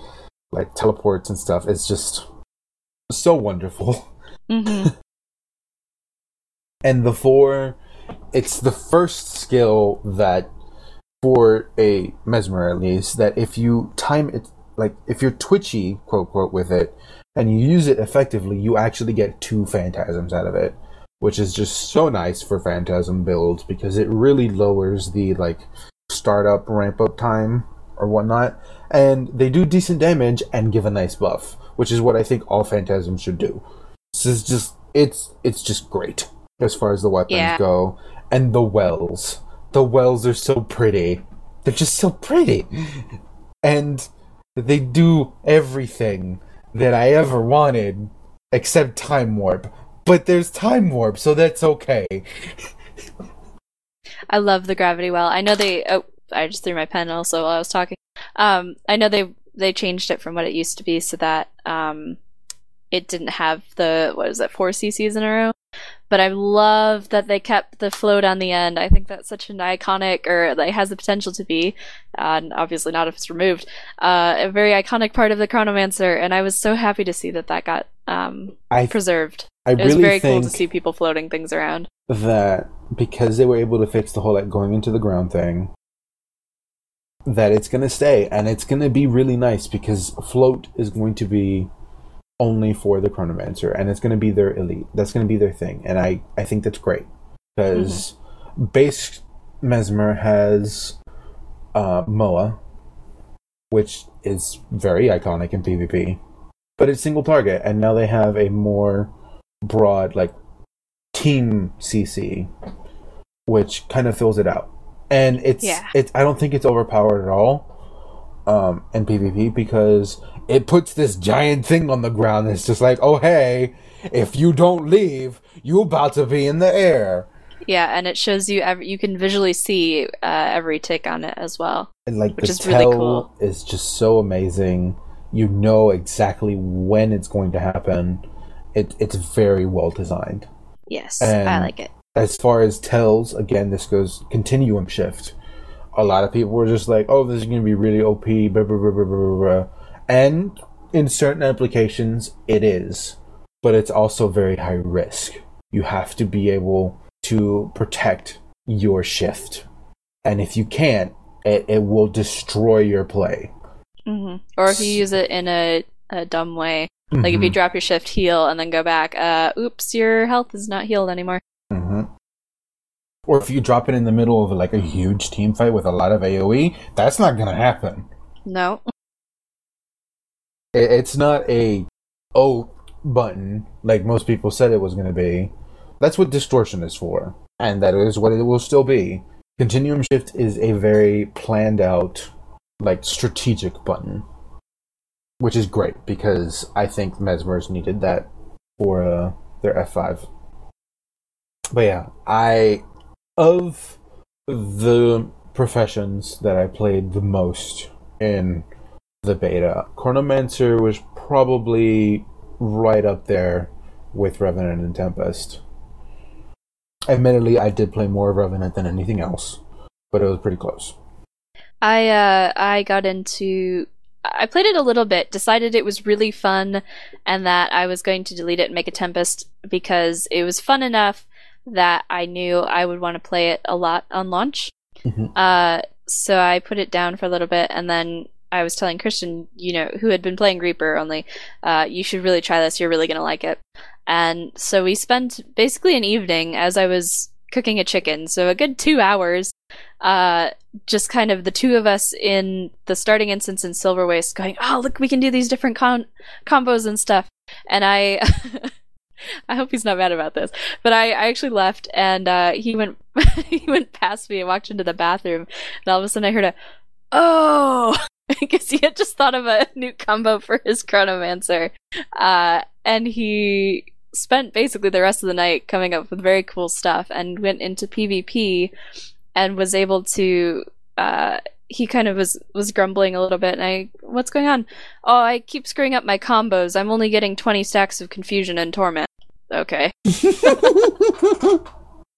like teleports and stuff. Is just so wonderful. hmm And the four, it's the first skill that, for a mesmer at least, that if you time it, like if you're twitchy, quote quote, with it, and you use it effectively, you actually get two phantasms out of it, which is just so nice for phantasm builds because it really lowers the like startup ramp up time or whatnot, and they do decent damage and give a nice buff, which is what I think all phantasms should do. This is just it's it's just great as far as the weapons Yeah. go, and the wells. The wells are so pretty. They're just so pretty, and they do everything that I ever wanted except time warp. But there's time warp, so that's okay. I love the gravity well. I know they. Oh, I just threw my pen also while I was talking. Um, I know they they changed it from what it used to be so that um, it didn't have the what is it four CCs in a row. But I love that they kept the float on the end. I think that's such an iconic, or it has the potential to be, uh, and obviously not if it's removed, uh, a very iconic part of the Chronomancer. And I was so happy to see that that got um, I preserved. I It was really very think cool to see people floating things around. that because they were able to fix the whole like going into the ground thing, that it's gonna stay and it's gonna be really nice because float is going to be only for the chronomancer and it's gonna be their elite. That's gonna be their thing, and I I think that's great because base mesmer has uh, Moa, which is very iconic in PvP, but it's single target, and now they have a more broad like team CC, which kind of fills it out. And it's Yeah. it's I don't think it's overpowered at all um in PvP because it puts this giant thing on the ground it's just like, oh hey, if you don't leave, you about to be in the air. Yeah, and it shows you every, you can visually see uh, every tick on it as well. And like Which the is really cool. is just so amazing. You know exactly when it's going to happen. It it's very well designed. Yes, I like it. As far as tells, again, this goes continuum shift. A lot of people were just like, "Oh, this is going to be really OP," blah, blah, blah, blah, blah, blah, and in certain applications, it is, but it's also very high risk. You have to be able to protect your shift, and if you can't, it, it will destroy your play. hmm Or if you use it in a, a dumb way, like if you Mhm, drop your shift, heal, and then go back, uh, oops, your health is not healed anymore. Mhm. Or if you drop it in the middle of like a huge team fight with a lot of AOE, that's not going to happen. No. It- It's not a oh button like most people said it was going to be. That's what distortion is for, and that is what it will still be. Continuum shift is a very planned out, like strategic button, which is great because I think Mesmers needed that for uh, their F5. But yeah, I of the professions that I played the most in the beta. Chronomancer was probably right up there with Revenant and Tempest. Admittedly, I did play more of Revenant than anything else, but it was pretty close. I uh I got into I played it a little bit, decided it was really fun and that I was going to delete it and make a Tempest because it was fun enough that I knew I would want to play it a lot on launch. Mhm. Uh so I put it down for a little bit and then I was telling Christian, you know, who had been playing Reaper only, uh, you should really try this, you're really gonna like it. And so we spent basically an evening as I was cooking a chicken, so a good two hours, uh, just kind of the two of us in the starting instance in Silver Waste going, oh, look, we can do these different con- combos and stuff. And I. I hope he's not mad about this, but I, I actually left and uh, he went he went past me and walked into the bathroom, and all of a sudden I heard a oh! Because he had just thought of a new combo for his Chronomancer, uh, and he spent basically the rest of the night coming up with very cool stuff and went into PvP and was able to uh he kind of was was grumbling a little bit and I what's going on? Oh, I keep screwing up my combos. I'm only getting 20 stacks of confusion and torment. Okay.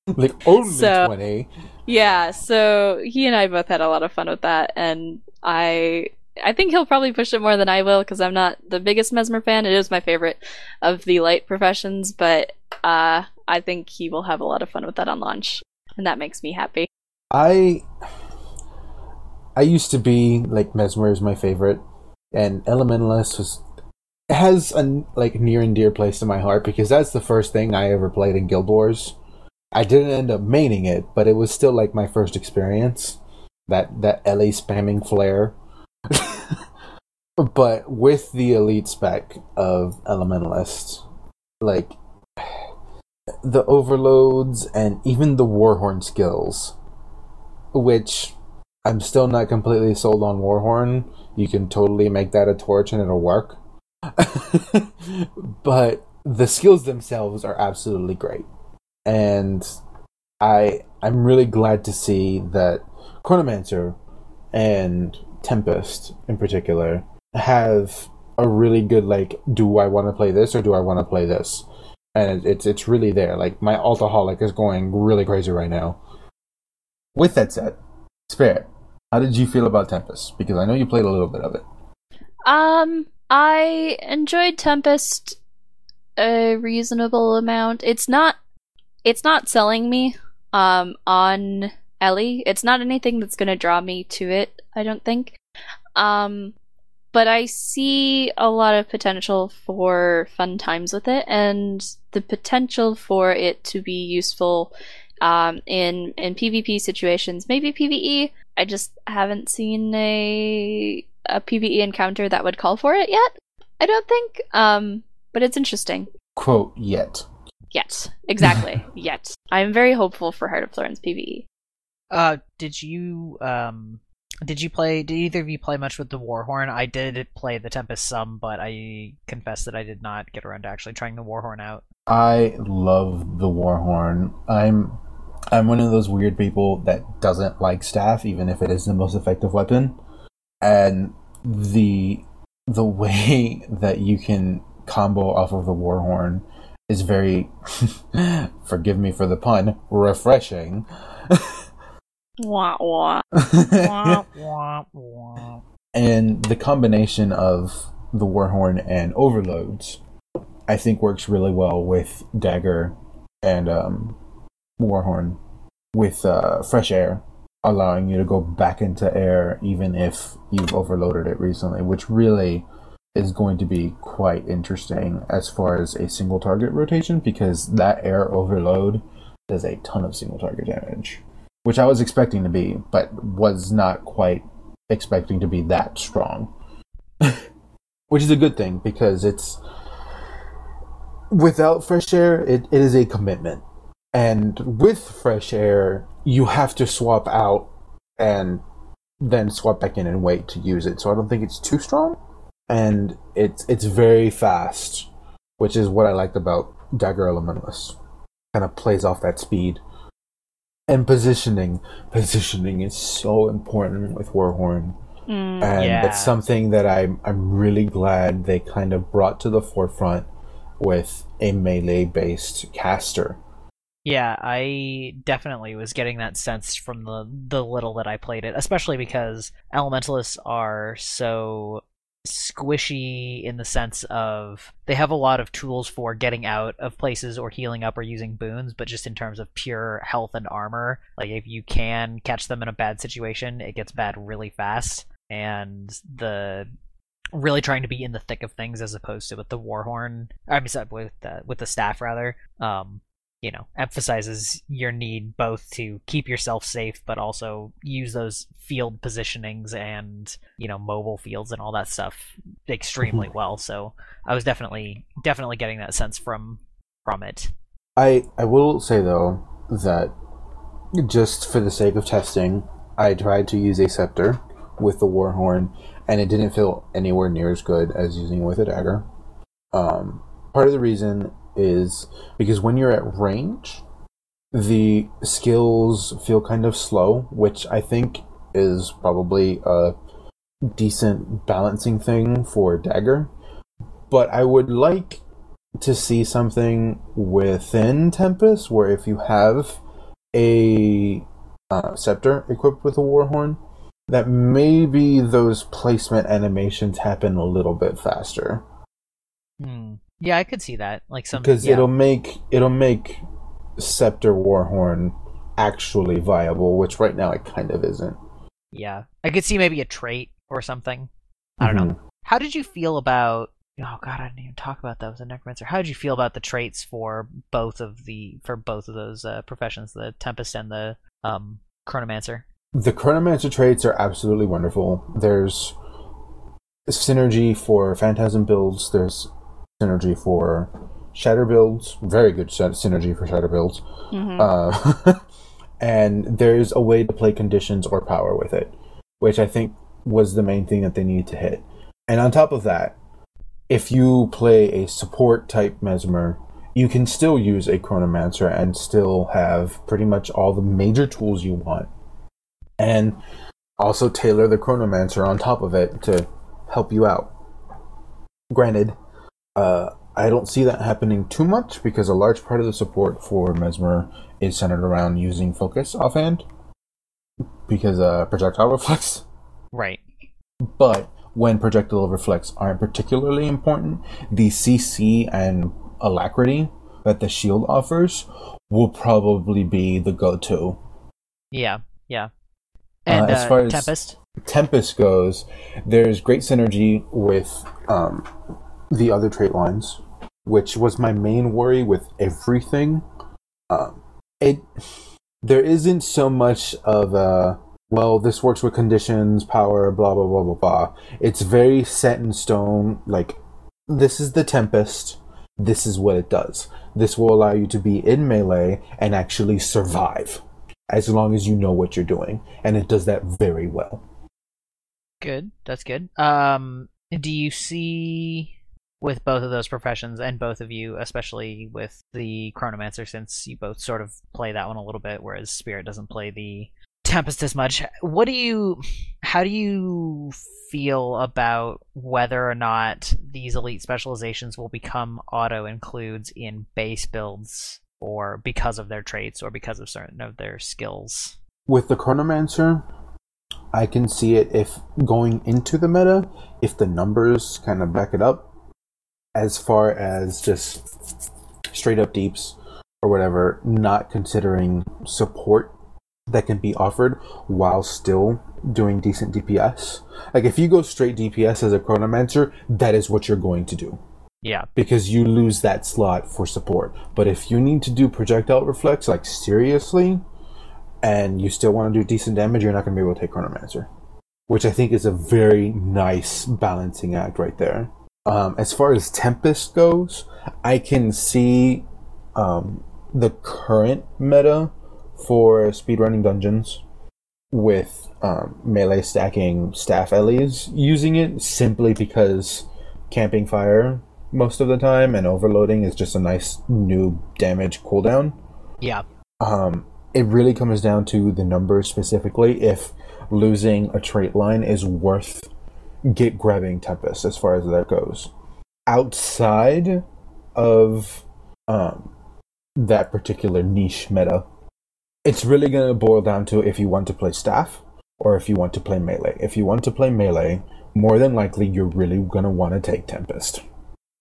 like only So- twenty. Yeah, so he and I both had a lot of fun with that and I I think he'll probably push it more than I will because I'm not the biggest Mesmer fan. It is my favorite of the light professions, but uh, I think he will have a lot of fun with that on launch, and that makes me happy. I I used to be like Mesmer is my favorite, and Elementalist was has a like near and dear place to my heart because that's the first thing I ever played in Guild Wars. I didn't end up maining it, but it was still like my first experience. That that LA spamming flare. but with the elite spec of Elementalist, like the overloads and even the Warhorn skills, which I'm still not completely sold on Warhorn. You can totally make that a torch and it'll work. but the skills themselves are absolutely great. And I I'm really glad to see that Chronomancer and Tempest in particular have a really good like do I want to play this or do I want to play this? And it's it's really there. Like my Altaholic is going really crazy right now. With that said, Spirit, how did you feel about Tempest? Because I know you played a little bit of it. Um, I enjoyed Tempest a reasonable amount. It's not it's not selling me um on Ellie. It's not anything that's going to draw me to it, I don't think. Um but I see a lot of potential for fun times with it and the potential for it to be useful um, in in PvP situations, maybe PvE. I just haven't seen a a PvE encounter that would call for it yet. I don't think. Um, but it's interesting. Quote yet. Yet, exactly. yet, I'm very hopeful for Heart of Thorns PvE. Uh, did you um did you play? Did either of you play much with the Warhorn? I did play the Tempest some, but I confess that I did not get around to actually trying the Warhorn out. I love the Warhorn. I'm I'm one of those weird people that doesn't like staff, even if it is the most effective weapon. And the the way that you can combo off of the Warhorn is very forgive me for the pun, refreshing. Wah wah. Wah, wah, wah. and the combination of the Warhorn and Overloads, I think works really well with Dagger and um, Warhorn with uh, Fresh Air, allowing you to go back into air even if you've overloaded it recently, which really is going to be quite interesting as far as a single target rotation because that air overload does a ton of single target damage, which I was expecting to be, but was not quite expecting to be that strong. which is a good thing because it's without fresh air, it, it is a commitment. And with fresh air, you have to swap out and then swap back in and wait to use it. So I don't think it's too strong. And it's it's very fast, which is what I liked about Dagger Elementalist. Kind of plays off that speed. And positioning. Positioning is so important with Warhorn. Mm. And Yeah. it's something that I'm I'm really glad they kind of brought to the forefront with a melee based caster. Yeah, I definitely was getting that sense from the the little that I played it, especially because elementalists are so squishy in the sense of they have a lot of tools for getting out of places or healing up or using boons, but just in terms of pure health and armor, like if you can catch them in a bad situation, it gets bad really fast. And the really trying to be in the thick of things as opposed to with the warhorn, I mean, with the with the staff rather. Um, you know, emphasizes your need both to keep yourself safe, but also use those field positionings and you know mobile fields and all that stuff extremely well. So I was definitely definitely getting that sense from from it. I I will say though that just for the sake of testing, I tried to use a scepter with the warhorn, and it didn't feel anywhere near as good as using it with a dagger. Um, part of the reason is because when you're at range, the skills feel kind of slow, which I think is probably a decent balancing thing for dagger. But I would like to see something within Tempest where if you have a uh, scepter equipped with a warhorn, that maybe those placement animations happen a little bit faster Hmm. Yeah, I could see that. Like some because yeah. it'll make it'll make Scepter Warhorn actually viable, which right now it kind of isn't. Yeah, I could see maybe a trait or something. I don't know. How did you feel about? Oh God, I didn't even talk about that with the necromancer. How did you feel about the traits for both of the for both of those uh, professions, the tempest and the um, chronomancer? The chronomancer traits are absolutely wonderful. There's synergy for phantasm builds. There's synergy for shatter builds. Very good synergy for shatter builds. Mhm. Uh, and there's a way to play conditions or power with it, which I think was the main thing that they needed to hit. And on top of that, if you play a support type mesmer, you can still use a chronomancer and still have pretty much all the major tools you want. And also tailor the chronomancer on top of it to help you out. Granted, uh, I don't see that happening too much because a large part of the support for Mesmer is centered around using focus offhand because uh, projectile reflex. Right. But when projectile reflex aren't particularly important, the CC and alacrity that the shield offers will probably be the go-to. Yeah. Yeah. And as uh, far as- tempest. Tempest goes, there's great synergy with um, the other trait lines, which was my main worry with everything. Um, it there isn't so much of a well, this works with conditions, power, blah blah blah blah blah. It's very set in stone. Like this is the Tempest. This is what it does. This will allow you to be in melee and actually survive, as long as you know what you're doing, and it does that very well. Good. That's good. Um, do you see with both of those professions and both of you, especially with the Chronomancer, since you both sort of play that one a little bit, whereas Spirit doesn't play the Tempest as much. What do you, how do you feel about whether or not these elite specializations will become auto includes in base builds, or because of their traits, or because of certain of their skills? With the Chronomancer, I can see it if going into the meta, if the numbers kind of back it up, as far as just straight up deeps or whatever, not considering support that can be offered while still doing decent DPS. Like if you go straight DPS as a Chronomancer, that is what you're going to do Yeah. because you lose that slot for support. But if you need to do projectile reflex, like seriously, and you still want to do decent damage, you're not going to be able to take Chronomancer. Which I think is a very nice balancing act right there. Um, as far as Tempest goes, I can see um, the current meta for speedrunning dungeons with um, melee stacking staff Ellies using it simply because camping fire most of the time and overloading is just a nice new damage cooldown. Yeah. Um, it really comes down to the numbers specifically. If losing a trait line is worth get grabbing Tempest as far as that goes. Outside of um, that particular niche meta, it's really going to boil down to if you want to play staff or if you want to play melee. If you want to play melee, more than likely you're really going to want to take Tempest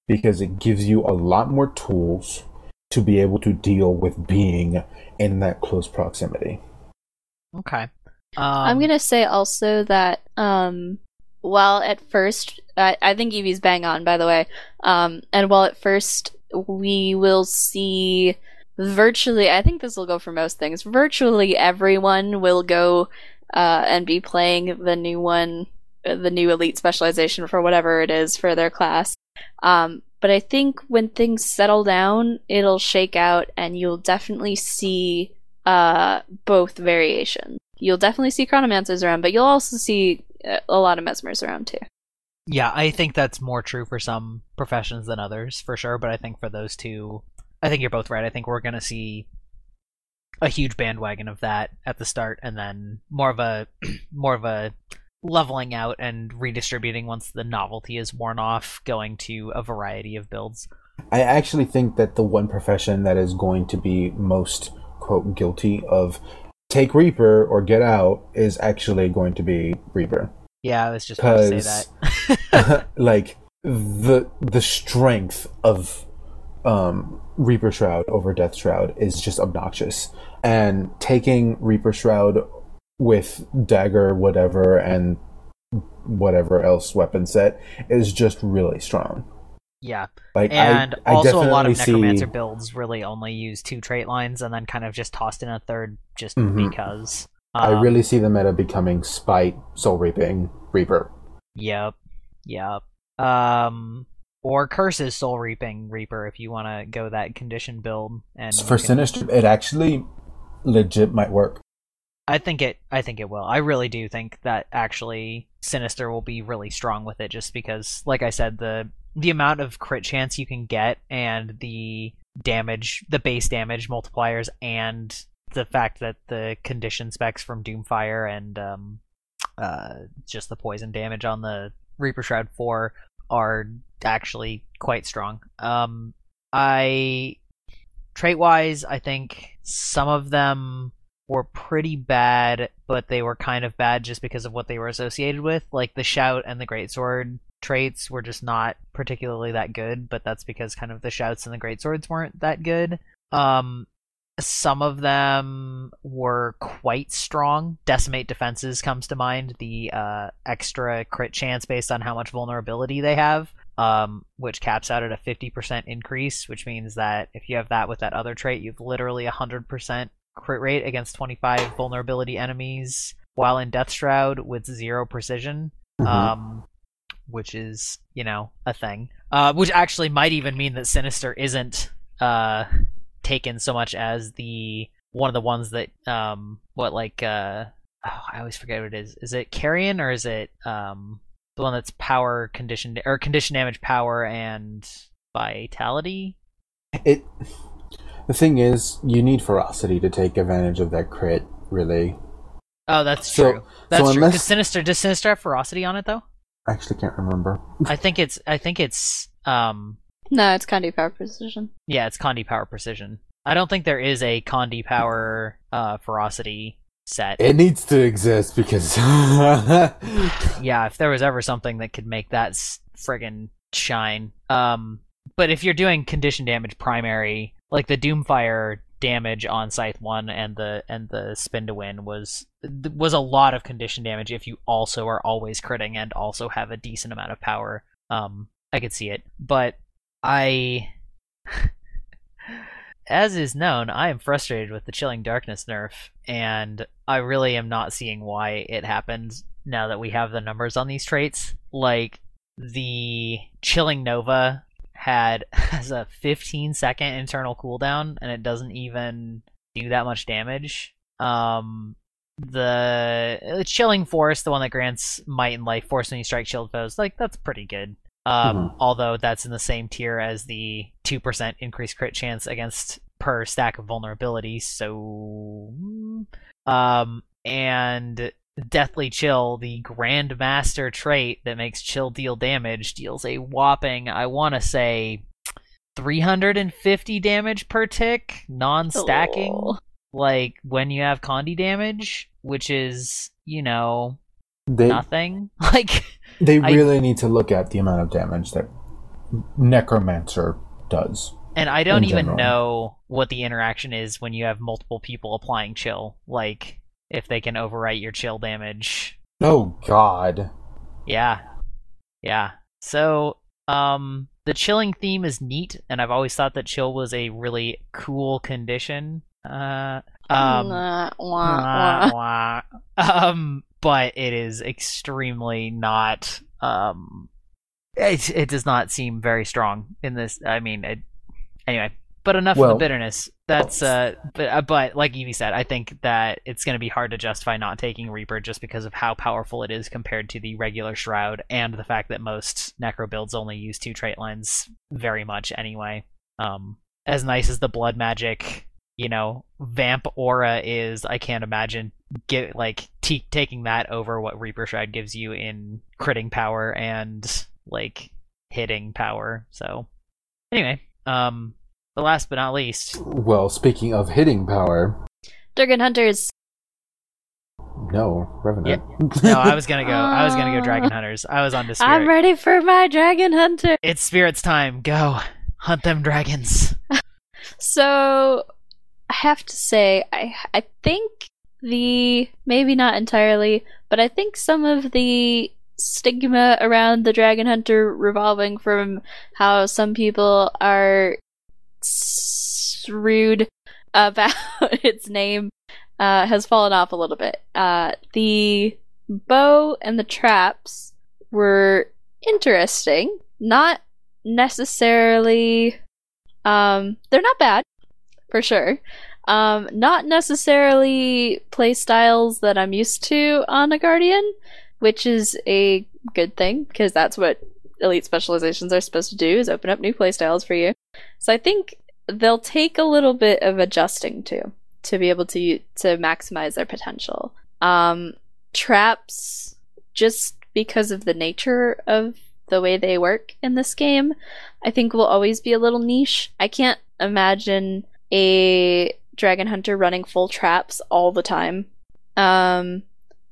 because it gives you a lot more tools to be able to deal with being in that close proximity. Okay. Um, I'm gonna say also that um, while at first I, I think Evie's bang on by the way, um, and while at first we will see virtually, I think this will go for most things. Virtually everyone will go uh, and be playing the new one, the new elite specialization for whatever it is for their class. Um, but I think when things settle down, it'll shake out, and you'll definitely see uh, both variations. You'll definitely see chronomancers around, but you'll also see a lot of mesmers around too. Yeah, I think that's more true for some professions than others, for sure. But I think for those two, I think you're both right. I think we're gonna see a huge bandwagon of that at the start, and then more of a more of a leveling out and redistributing once the novelty is worn off, going to a variety of builds. I actually think that the one profession that is going to be most quote guilty of take Reaper or get out is actually going to be Reaper. Yeah, I was just going to say that. like the the strength of um, Reaper Shroud over Death Shroud is just obnoxious. And taking Reaper Shroud with dagger, whatever, and whatever else weapon set is just really strong. Yeah, Like and I, I also a lot of necromancer see, builds really only use two trait lines and then kind of just tossed in a third just Mhm. because. I Um, really see the meta becoming Spite, Soul Reaping, Reaper. Yep. Yep. Um or curses soul reaping reaper if you want to go that condition build and For Sinister, it actually legit might work. I think it I think it will. I really do think that actually Sinister will be really strong with it just because like I said the the amount of crit chance you can get and the damage the base damage multipliers and the fact that the condition specs from Doomfire and um uh just the poison damage on the Reaper Shroud 4 are actually quite strong. Um I trait wise I think some of them were pretty bad, but they were kind of bad just because of what they were associated with. Like the shout and the greatsword traits were just not particularly that good, but that's because kind of the shouts and the greatswords weren't that good. Um some of them were quite strong. Decimate defenses comes to mind, the uh, extra crit chance based on how much vulnerability they have, um, which caps out at a 50% increase, which means that if you have that with that other trait, you've literally 100% crit rate against 25 vulnerability enemies while in Death Shroud with zero precision. Mhm. Um, which is, you know, a thing. Uh, which actually might even mean that Sinister isn't uh, taken so much as the one of the ones that um what like uh oh, I always forget what it is. Is it Carrion or is it um the one that's power condition or condition damage power and vitality? It. The thing is, you need ferocity to take advantage of that crit. Really, Oh, that's So- true. That's true. unless- Does Sinister does Sinister have ferocity on it though? I actually can't remember. I think it's I think it's um No, it's Condi Power Precision. yeah, it's Condi Power Precision. I don't think there is a Condi Power uh ferocity set. It needs to exist because yeah, if there was ever something that could make that friggin' shine. Um, but if you're doing condition damage primary, like the Doomfire damage on Scythe One and the and the Spin to Win was was a lot of condition damage. If you also are always critting and also have a decent amount of power, um, I could see it. But I. As is known, I am frustrated with the Chilling Darkness nerf, and I really am not seeing why it happened now that we have the numbers on these traits. Like, the Chilling Nova had has a 15 second internal cooldown, and it doesn't even do that much damage. Um, the uh, Chilling Force, the one that grants might and life force when you strike shield foes, like, that's pretty good. Um, Mhm. although that's in the same tier as the 2% increased crit chance against per stack of vulnerability, so um and Deathly Chill, the Grandmaster trait that makes chill deal damage, deals a whopping, I want to say 350 damage per tick, non-stacking, Oh. like when you have Condi damage, which is, you know, they nothing. Like they I- really need to look at the amount of damage that Necromancer does. And I don't even general. know what the interaction is when you have multiple people applying chill. Like, if they can overwrite your chill damage. Oh God! Yeah. Yeah. So, um, the chilling theme is neat, and I've always thought that chill was a really cool condition. Uh, um, Nah, wah, wah, wah. wah. um, but it is extremely not. Um, it it does not seem very strong in this. I mean, it, anyway. But enough of the bitterness. That's uh, but uh, but like Evie said, I think that it's going to be hard to justify not taking Reaper just because of how powerful it is compared to the regular Shroud, and the fact that most Necro builds only use two trait lines very much anyway. Um, as nice as the blood magic, you know, vamp aura is, I can't imagine get like t- taking that over what Reaper Shroud gives you in critting power and like hitting power. So anyway, um, but last but not least, Well, speaking of hitting power, Durgan Hunters. no Revenant. no, I was gonna go. I was gonna go Dragon Hunters. I was on to Spirit. I'm ready for my Dragon Hunter. It's Spirit's time. Go Hunt them dragons. So I have to say, I I think the maybe not entirely, but I think some of the stigma around the dragon hunter revolving from how some people are s- rude about its name uh, has fallen off a little bit. Uh, the bow and the traps were interesting, not necessarily. Um, they're not bad, for sure. Um, not necessarily play styles that I'm used to on a Guardian, which is a good thing because that's what elite specializations are supposed to do is open up new playstyles for you. So I think they'll take a little bit of adjusting to to be able to to maximize their potential. Um, traps, just because of the nature of the way they work in this game, I think will always be a little niche. I can't imagine a dragon hunter running full traps all the time. Um,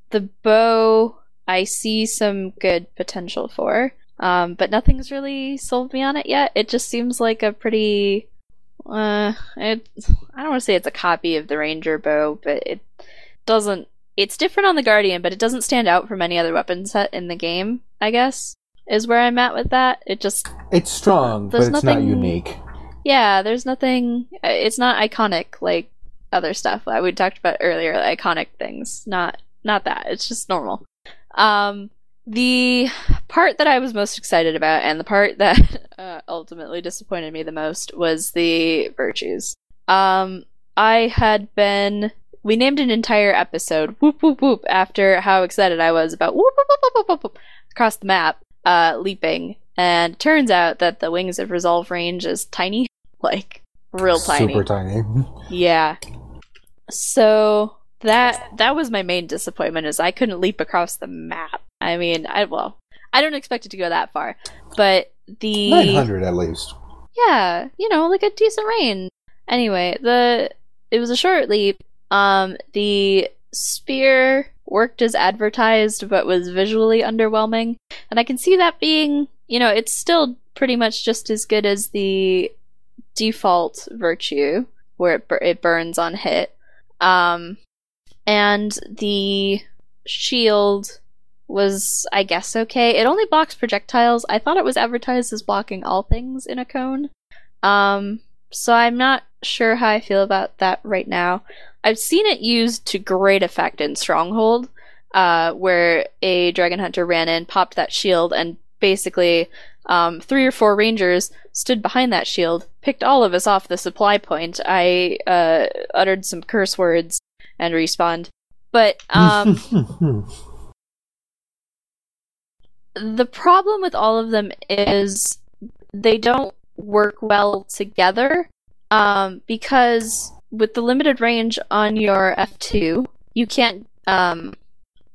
the bow, I see some good potential for, um, but nothing's really sold me on it yet. It just seems like a pretty, uh, it. I don't want to say it's a copy of the ranger bow, but it doesn't. It's different on the guardian, but it doesn't stand out from any other weapon set in the game. I guess is where I'm at with that. It just It's strong, but it's not nothing- unique. yeah, there's nothing. uh, It's not iconic like other stuff that we talked about earlier, iconic things. Not not that. It's just normal. Um, the part that I was most excited about, and the part that uh, ultimately disappointed me the most, was the virtues. Um, I had been. We named an entire episode "Whoop Whoop Whoop" after how excited I was about whoop whoop whoop whoop whoop, whoop, whoop across the map, uh, leaping. And turns out that the Wings of Resolve range is tiny, like real tiny. Super tiny. Yeah. So that that was my main disappointment is I couldn't leap across the map. I mean, I well, I don't expect it to go that far, but the 900 at least. yeah, you know, like a decent range. Anyway, the it was a short leap. Um, the spear worked as advertised, but was visually underwhelming, and I can see that being, you know, it's still pretty much just as good as the default virtue, where it, bur- it burns on hit. Um, and the shield was, I guess, okay. It only blocks projectiles. I thought it was advertised as blocking all things in a cone. Um, so I'm not sure how I feel about that right now. I've seen it used to great effect in Stronghold, uh, where a dragon hunter ran in, popped that shield, and basically um, three or four rangers stood behind that shield, picked all of us off the supply point. I uh, uttered some curse words and respawned. But um, the problem with all of them is they don't work well together um, because with the limited range on your F2, you can't um,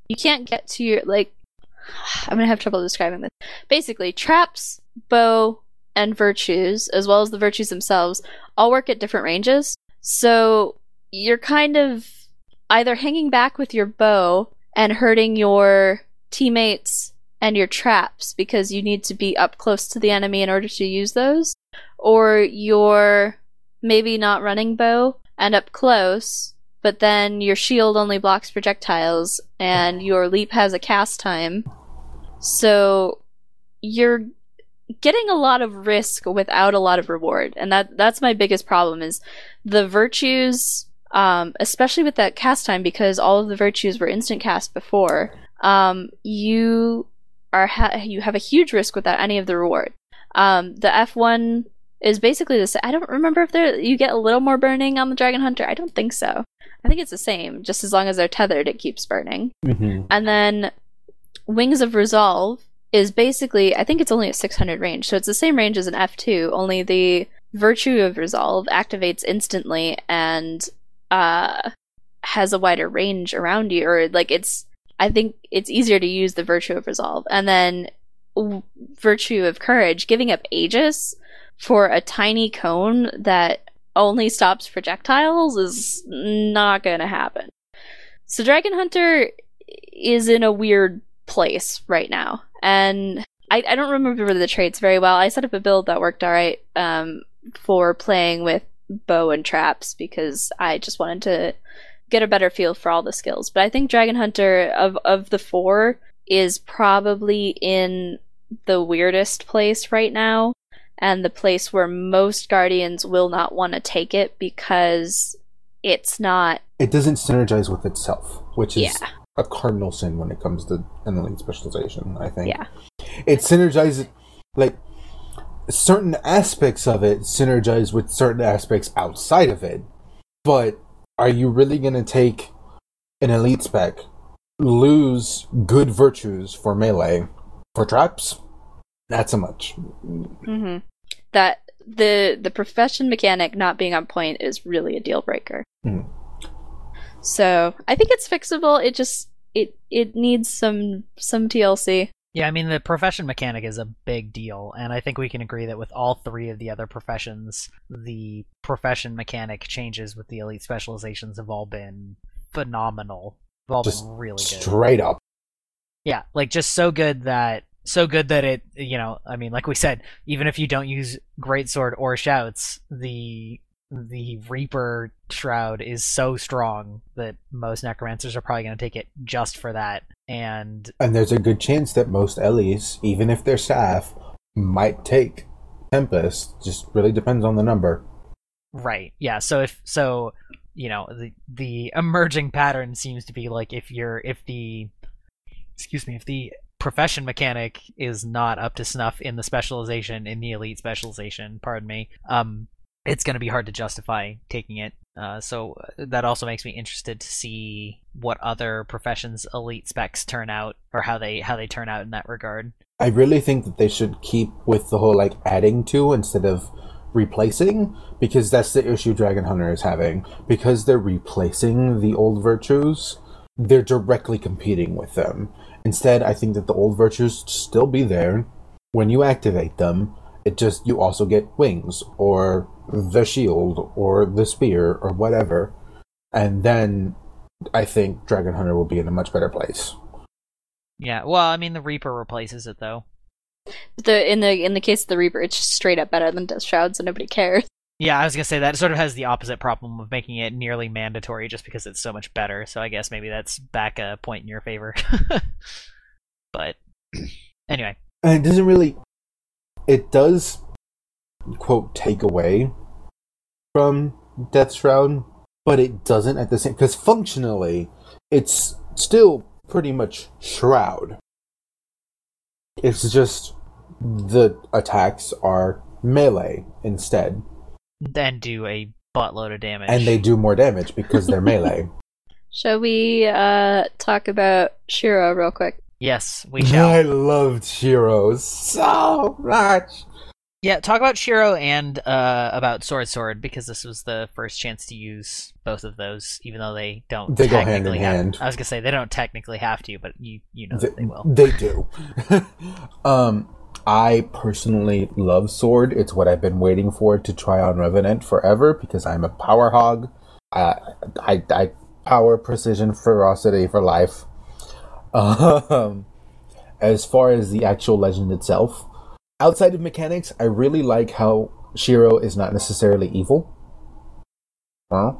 you can't get to your like I'm gonna have trouble describing this. Basically, traps, bow, and virtues, as well as the virtues themselves, all work at different ranges. So you're kind of either hanging back with your bow and hurting your teammates and your traps because you need to be up close to the enemy in order to use those, or you're maybe not running bow and up close, but then your shield only blocks projectiles and your leap has a cast time. So you're getting a lot of risk without a lot of reward. And that that's my biggest problem is the virtues um, especially with that cast time because all of the virtues were instant cast before. Um, you are ha- you have a huge risk without any of the reward. Um, the F1 is basically the same. I don't remember if there you get a little more burning on the Dragon Hunter. I don't think so. I think it's the same. Just as long as they're tethered, it keeps burning. Mhm. And then Wings of Resolve is basically, I think it's only a 600 range, so it's the same range as an F2, only the Virtue of Resolve activates instantly and uh, has a wider range around you, or like it's, I think it's easier to use the Virtue of Resolve. And then w- Virtue of Courage, giving up Aegis for a tiny cone that only stops projectiles is not gonna happen. So Dragon Hunter is in a weird place right now. And I, I don't remember the traits very well. I set up a build that worked all right um, for playing with bow and traps because I just wanted to get a better feel for all the skills. But I think Dragon Hunter of of the four is probably in the weirdest place right now and the place where most guardians will not want to take it because it's not It doesn't synergize with itself, which is Yeah. a cardinal sin when it comes to an elite specialization. I think. yeah. it synergizes like certain aspects of it synergize with certain aspects outside of it but are you really going to take an elite spec lose good virtues for melee for traps not so much hmm That the the profession mechanic not being on point is really a deal breaker. Mhm. So I think it's fixable. It just it it needs some some TLC. Yeah, I mean the profession mechanic is a big deal, and I think we can agree that with all three of the other professions, the profession mechanic changes with the elite specializations have all been phenomenal. Have all Just been really good. straight up Yeah, like just so good that so good that it you know, I mean like we said, even if you don't use greatsword or shouts, the the Reaper shroud is so strong that most necromancers are probably going to take it just for that. And and there's a good chance that most Ellies, even if they're staff might take tempest just really depends on the number Right. Yeah. So if so, you know, the the emerging pattern seems to be like if you're if the excuse me, if the profession mechanic is not up to snuff in the specialization in the elite specialization, pardon me, um it's going to be hard to justify taking it. Uh, so that also makes me interested to see what other professions elite specs turn out or how they how they turn out in that regard. I really think that they should keep with the whole like adding to instead of replacing because that's the issue Dragon Hunter is having. Because they're replacing the old virtues, they're directly competing with them. Instead, I think that the old virtues still be there when you activate them. It just you also get wings or the shield or the spear or whatever. And then I think Dragon Hunter will be in a much better place. Yeah. Well, I mean the Reaper replaces it though. The in the in the case of the Reaper, it's just straight up better than Death Shroud, so nobody cares. Yeah, I was gonna say that sort of has the opposite problem of making it nearly mandatory just because it's so much better. So I guess maybe that's back a point in your favor. but anyway, and it doesn't really it does quote take away from death shroud but it doesn't at the same because functionally it's still pretty much shroud it's just the attacks are melee instead then do a buttload of damage. and they do more damage because they're melee Shall we uh talk about Shiro real quick? yes, we shall. i loved shiro so much Yeah, talk about Shiro and uh, about Sword Sword because this was the first chance to use both of those, even though they don't. They go hand in have- hand. I was gonna say they don't technically have to, but you you know Th- that they will. They do. um, I personally love Sword. It's what I've been waiting for to try on Revenant forever because I'm a power hog. Uh, I, I power precision ferocity for life. Um, as far as the actual legend itself, outside of mechanics, I really like how Shiro is not necessarily evil. Huh?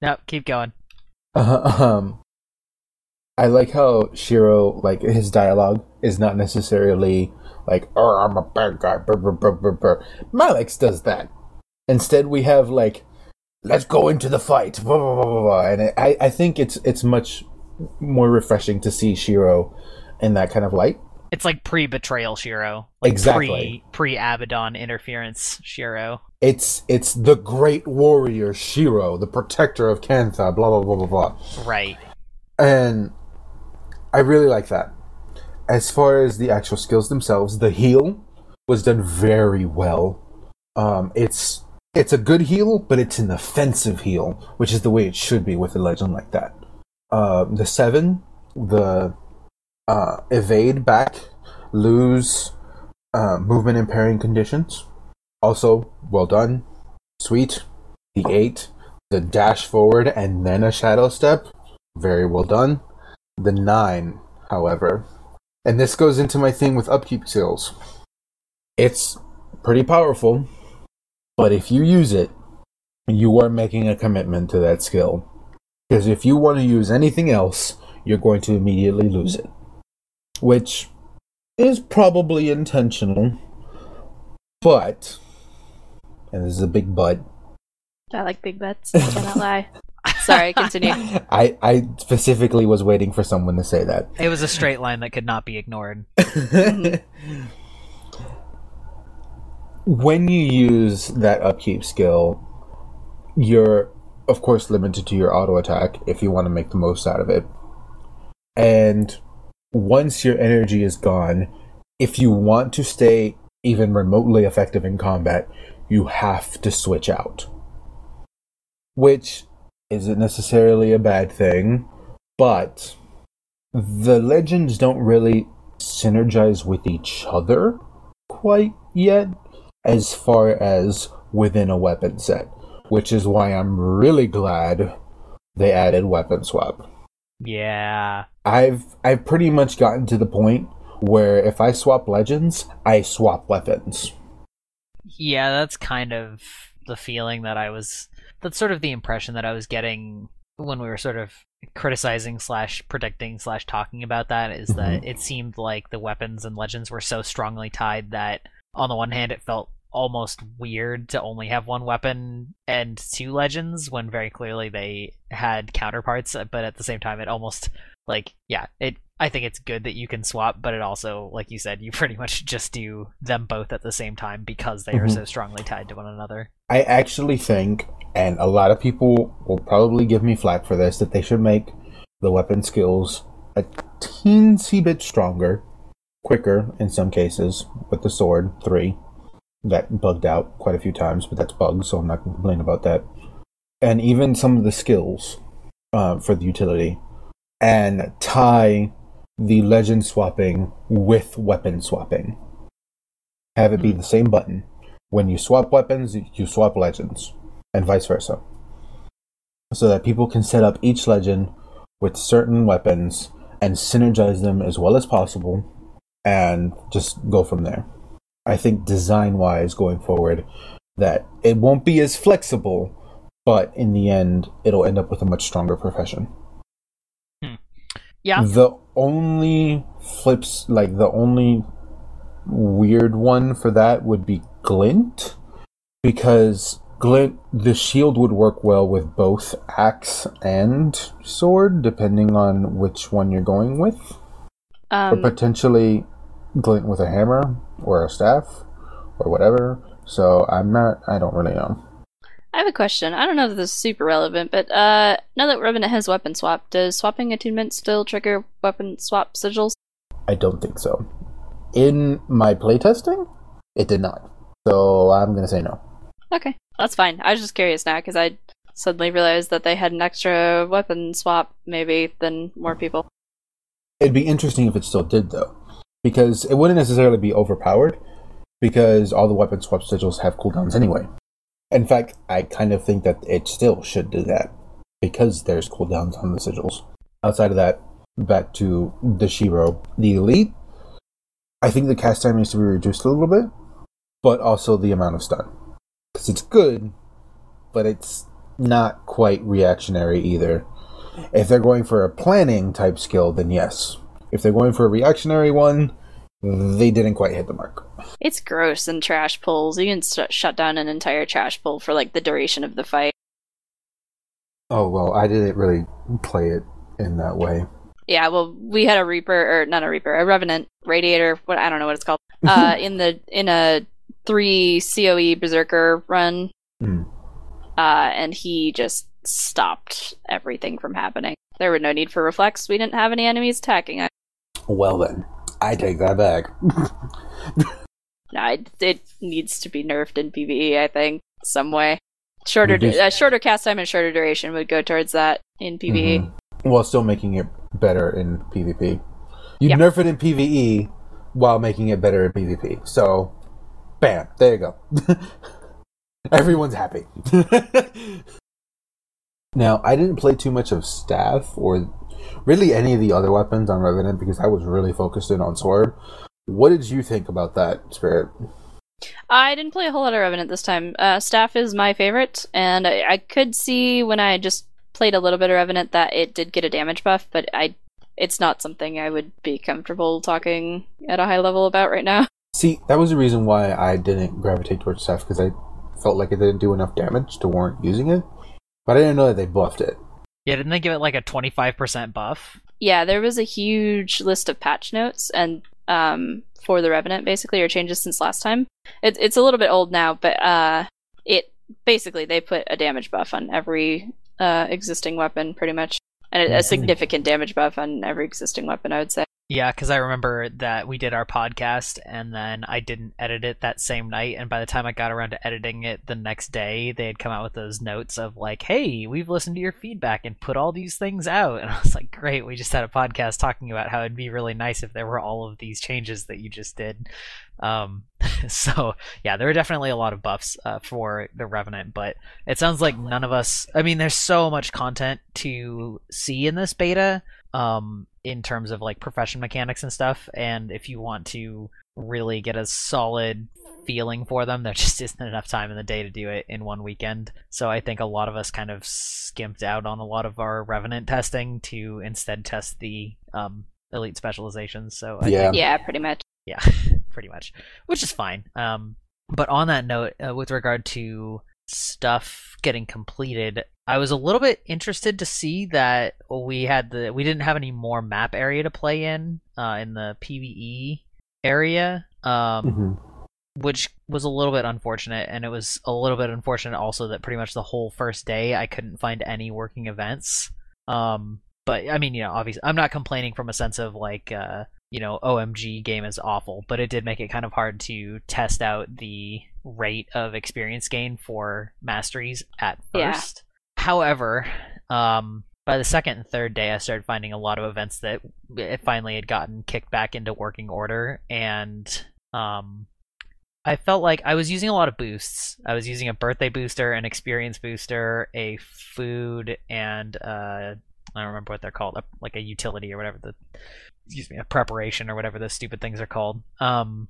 No, keep going. um, I like how Shiro, like his dialogue, is not necessarily like, "Oh, I'm a bad guy." Brr, brr, brr, brr, brr. Mallyx does that. Instead, we have like, "Let's go into the fight," blah, blah, blah, blah, blah. and I, I think it's it's much more refreshing to see Shiro in that kind of light. It's like pre-betrayal Shiro, like Exactly. pre pre Abaddon interference Shiro. It's it's the great warrior Shiro, the protector of Cantha, blah blah blah blah blah. Right. and I really like that. As far as the actual skills themselves, the heal was done very well. Um, it's it's a good heal, but it's an offensive heal, which is the way it should be with a legend like that. Uh, the seven, the uh, evade back, lose uh, movement impairing conditions. Also, well done, sweet. The eight, the dash forward and then a shadow step very well done. The nine, however, and this goes into my thing with upkeep skills. It's pretty powerful, but if you use it, you are making a commitment to that skill. Because if you want to use anything else, you're going to immediately lose it. Which is probably intentional, but, and this is a big but, I like big bets. I cannot lie. Sorry, continue. I, I specifically was waiting for someone to say that. It was a straight line that could not be ignored. when you use that upkeep skill, you're of course limited to your auto attack if you want to make the most out of it. And once your energy is gone, if you want to stay even remotely effective in combat, you have to switch out. Which isn't necessarily a bad thing, but the legends don't really synergize with each other quite yet as far as within a weapon set, which is why I'm really glad they added weapon swap. Yeah. I've I've pretty much gotten to the point where if I swap legends, I swap weapons. Yeah, that's kind of the feeling that I was. That's sort of the impression that I was getting when we were sort of criticizing slash predicting slash talking about that is that mm-hmm. it seemed like the weapons and legends were so strongly tied that on the one hand it felt almost weird to only have one weapon and two legends when very clearly they had counterparts but at the same time it almost like yeah it i think it's good that you can swap but it also like you said you pretty much just do them both at the same time because they are Mhm. so strongly tied to one another I actually think, and a lot of people will probably give me flack for this, that they should make the weapon skills a teensy bit stronger, quicker in some cases, with the sword, three. That bugged out quite a few times, but that's bugs, so I'm not going to complain about that. And even some of the skills uh, for the utility, and tie the legend swapping with weapon swapping. Have it be the same button. When you swap weapons, you swap legends, and vice versa. So that people can set up each legend with certain weapons and synergize them as well as possible and just go from there. I think design wise going forward, that it won't be as flexible, but in the end, it'll end up with a much stronger profession. yeah. The only flips, like the only weird one for that would be Glint, because Glint, the shield would work well with both axe and sword, depending on which one you're going with, or Um, potentially Glint with a hammer or a staff or whatever. So I'm not, I don't really know. I have a question. I don't know if this is super relevant, but uh, now that Revenant has weapon swap, does swapping attunement still trigger weapon swap sigils? I don't think so. In my playtesting, it did not. So I'm gonna say no. Okay, that's fine. I was just curious now because I suddenly realized that they had an extra weapon swap, maybe, than more people. It'd be interesting if it still did though, because it wouldn't necessarily be overpowered, because all the weapon swap sigils have cooldowns anyway. In fact, I kind of think that it still should do that because there's cooldowns on the sigils. Outside of that, back to the Shiro, the elite. I think the cast time needs to be reduced a little bit, but also the amount of stun, because it's good, but it's not quite reactionary either. If they're going for a planning type skill, then yes. If they're going for a reactionary one, they didn't quite hit the mark. It's gross in trash pulls. You can sh- shut down an entire trash pull for like the duration of the fight. Oh well, I didn't really play it in that way. Yeah, well, we had a Reaper, or not a Reaper, a Revenant Radiator. What I don't know what it's called. Uh, in the in a three Coe Berserker run, Hmm. uh, and he just stopped everything from happening. There were no need for reflex. We didn't have any enemies attacking us. Well then, I take that back. No, it, it needs to be nerfed in PVE. I think some way. Shorter, Reduce- uh, shorter cast time and shorter duration would go towards that in PVE. Mhm. While still making it better in PvP. You Yeah. nerf it in PvE while making it better in PvP. So, bam, there you go. Everyone's happy. now, I didn't play too much of staff or really any of the other weapons on Revenant because I was really focused in on Sword. What did you think about that, Spirit? I didn't play a whole lot of Revenant this time. Uh, Staff is my favorite, and I, I could see when I just played a little bit of Revenant that it did get a damage buff, but I it's not something I would be comfortable talking at a high level about right now. See, that was the reason why I didn't gravitate towards Staff because I felt like it didn't do enough damage to warrant using it. But I didn't know that they buffed it. Yeah, didn't they give it like a 25% buff? Yeah, there was a huge list of patch notes and um, for the Revenant, basically, or changes since last time. It, it's a little bit old now, but uh, it basically they put a damage buff on every uh, existing weapon, pretty much, and a, a significant damage buff on every existing weapon. I would say. Yeah, because I remember that we did our podcast and then I didn't edit it that same night. And by the time I got around to editing it the next day, they had come out with those notes of like, hey, we've listened to your feedback and put all these things out. And I was like, great, we just had a podcast talking about how it'd be really nice if there were all of these changes that you just did. Um, so, yeah, there are definitely a lot of buffs uh, for the Revenant, but it sounds like none of us. I mean, there's so much content to see in this beta. Um, in terms of like profession mechanics and stuff. And if you want to really get a solid feeling for them, there just isn't enough time in the day to do it in one weekend. So I think a lot of us kind of skimped out on a lot of our Revenant testing to instead test the um, elite specializations. So I Yeah. think- Yeah, pretty much. yeah, pretty much, which is fine. Um, but on that note, uh, with regard to stuff getting completed, I was a little bit interested to see that we had the we didn't have any more map area to play in uh, in the PVE area, um, hmm which was a little bit unfortunate, and it was a little bit unfortunate also that pretty much the whole first day I couldn't find any working events. Um, but I mean, you know, obviously, I'm not complaining from a sense of like, uh, you know, OMG game is awful, but it did make it kind of hard to test out the rate of experience gain for masteries at Yeah. However, um, by the second and third day, I started finding a lot of events that it finally had gotten kicked back into working order, and um, I felt like I was using a lot of boosts. I was using a birthday booster, an experience booster, a food, and uh, I don't remember what they're called, a, like a utility or whatever the, excuse me, a preparation or whatever those stupid things are called. Um,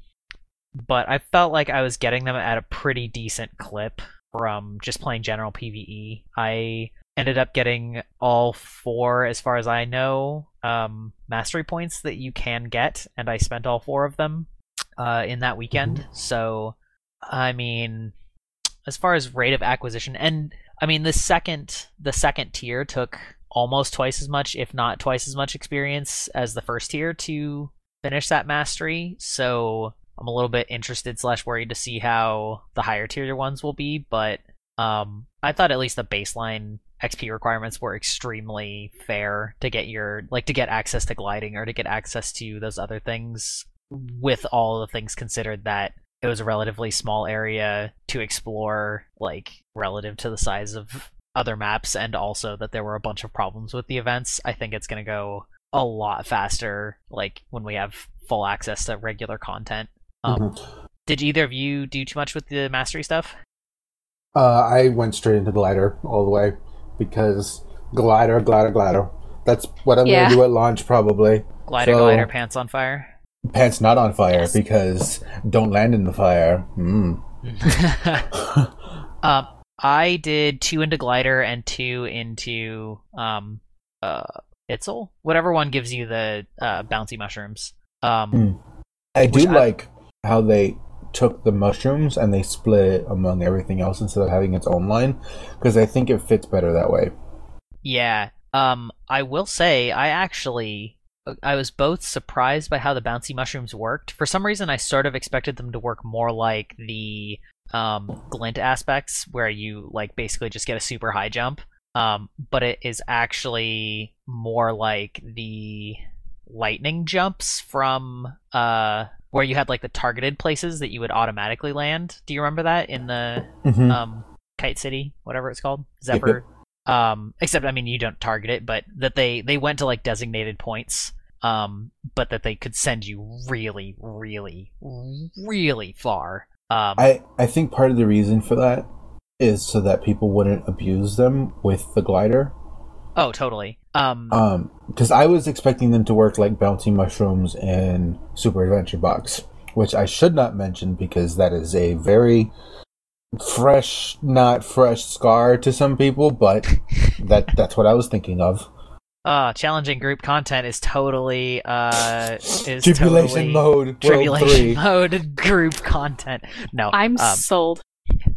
but I felt like I was getting them at a pretty decent clip from just playing general PVE. I ended up getting all four, as far as I know, um, mastery points that you can get, and I spent all four of them uh, in that weekend. So, I mean, as far as rate of acquisition, and I mean the second the second tier took almost twice as much, if not twice as much experience as the first tier to finish that mastery. So I'm a little bit interested slash worried to see how the higher tier ones will be, but um, I thought at least the baseline XP requirements were extremely fair to get your like to get access to gliding or to get access to those other things with all the things considered that it was a relatively small area to explore like relative to the size of other maps and also that there were a bunch of problems with the events. I think it's going to go a lot faster like when we have full access to regular content um, did either of you do too much with the mastery stuff Uh, I went straight into glider all the way because glider, glider, glider. That's what I'm Yeah. gonna do at launch probably. glider So- glider pants on fire Pants not on fire Yes. because don't land in the fire. Mm. um, I did two into glider and two into um, uh, Itzel, whatever one gives you the uh, bouncy mushrooms. Um, Hmm. I do I- like how they took the mushrooms and they split it among everything else instead of having its own line because I think it fits better that way. Yeah. Um, I will say I actually I was both surprised by how the bouncy mushrooms worked. For some reason, I sort of expected them to work more like the um, glint aspects, where you like basically just get a super high jump. Um, but it is actually more like the lightning jumps from uh, where you had like the targeted places that you would automatically land. Do you remember that in the Mhm. um, Kite City, whatever it's called, Yep, Zephyr. Um, except I mean you don't target it, but that they they went to like designated points. Um, but that they could send you really, really, really far. Um, I I think part of the reason for that is so that people wouldn't abuse them with the glider. oh, totally. Um, Um, because I was expecting them to work like bouncy mushrooms in Super Adventure Box, which I should not mention because that is a very fresh, not fresh scar to some people, but that that's what I was thinking of. uh, challenging group content is totally uh is Tribulation totally mode, World tribulation three. mode group content. No, I'm um, sold.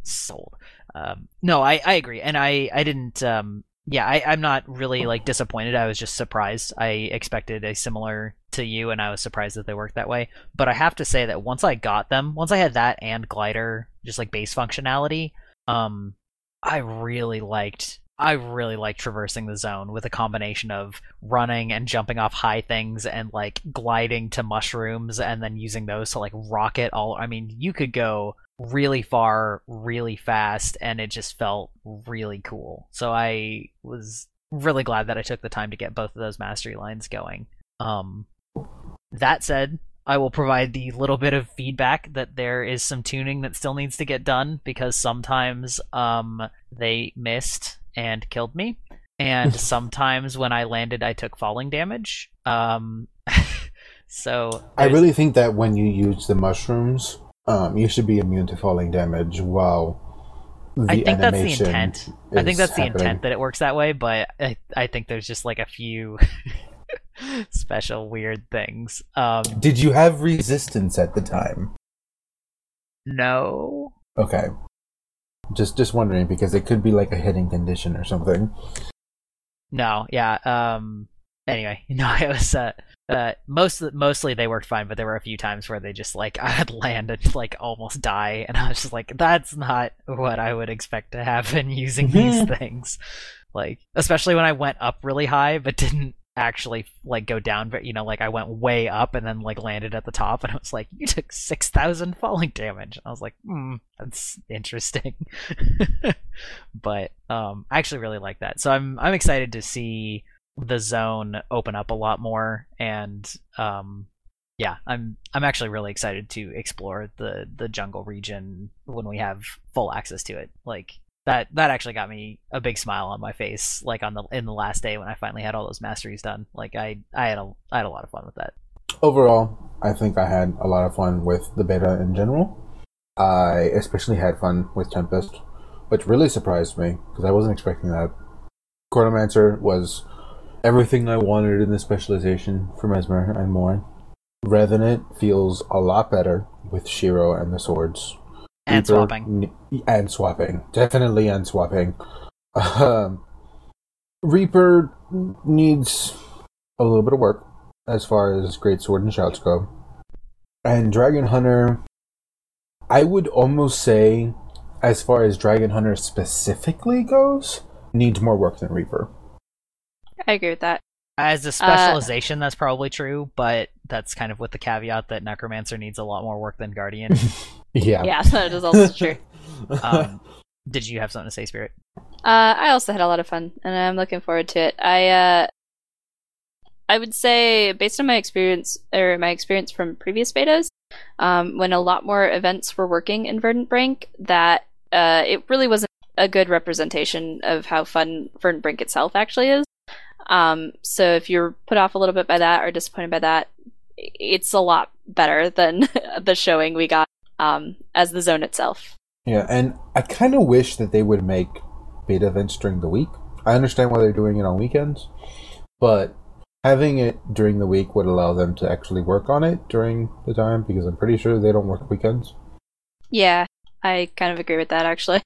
sold. Um, no, I, I agree, and I I didn't. Um, yeah, I, I'm not really like disappointed. I was just surprised. I expected a similar to you, and I was surprised that they worked that way. But I have to say that once I got them, once I had that and glider, just like base functionality, um, I really liked. I really liked traversing the zone with a combination of running and jumping off high things and like gliding to mushrooms and then using those to like rocket all. I mean, you could go really far really fast and it just felt really cool. So i was really glad that i took the time to get both of those mastery lines going. Um that said i will provide the little bit of feedback that there is some tuning that still needs to get done because sometimes um they missed and killed me. And sometimes when i landed i took falling damage. Um so I really think that when you use the mushrooms, um, you should be immune to falling damage while the I think that's the intent. I think that's the intent that it works that way, but I, I think there's just like a few special weird things. Um, Did you have resistance at the time? no, Okay. Just just wondering because it could be like a hitting condition or something. no, yeah. Um, anyway, no, it was uh, uh, most mostly they worked fine, but there were a few times where they just like I'd land and like almost die, and I was just like, that's not what I would expect to happen using these things. Like, especially when I went up really high, but didn't actually like go down but you know like i went way up and then like landed at the top and it was like you took 6000 falling damage. I was like hmm that's interesting. But um i actually really like that. So i'm i'm excited to see the zone open up a lot more and um yeah i'm i'm actually really excited to explore the the jungle region when we have full access to it like that that actually got me a big smile on my face like on the in the last day when i finally had all those masteries done like i i had a i had a lot of fun with that Overall, I think I had a lot of fun with the beta in general. I especially had fun with Tempest, which really surprised me because I wasn't expecting that. Chronomancer was everything I wanted in the specialization for Mesmer and more. Revenant feels a lot better with Shiro and the swords. and Reaper swapping ne- and swapping. Definitely and swapping. Um, Reaper needs a little bit of work as far as Great Sword and Shouts go. And Dragon Hunter, I would almost say, as far as Dragon Hunter specifically goes, needs more work than Reaper. I agree with that. as a specialization that's probably true but that's kind of with the caveat that necromancer needs a lot more work than guardian Yeah. Yeah, that is also true. um did you have something to say spirit Uh, I also had a lot of fun, and I'm looking forward to it. I uh, I would say, based on my experience or my experience from previous betas, um, when a lot more events were working in Verdant Brink, that uh, it really wasn't a good representation of how fun Verdant Brink itself actually is. Um, so if you're put off a little bit by that or disappointed by that, it's a lot better than the showing we got um, as the zone itself. Yeah, and I kind of wish that they would make beta events during the week. I understand why they're doing it on weekends, but having it during the week would allow them to actually work on it during the time because I'm pretty sure they don't work weekends. Yeah, I kind of agree with that actually.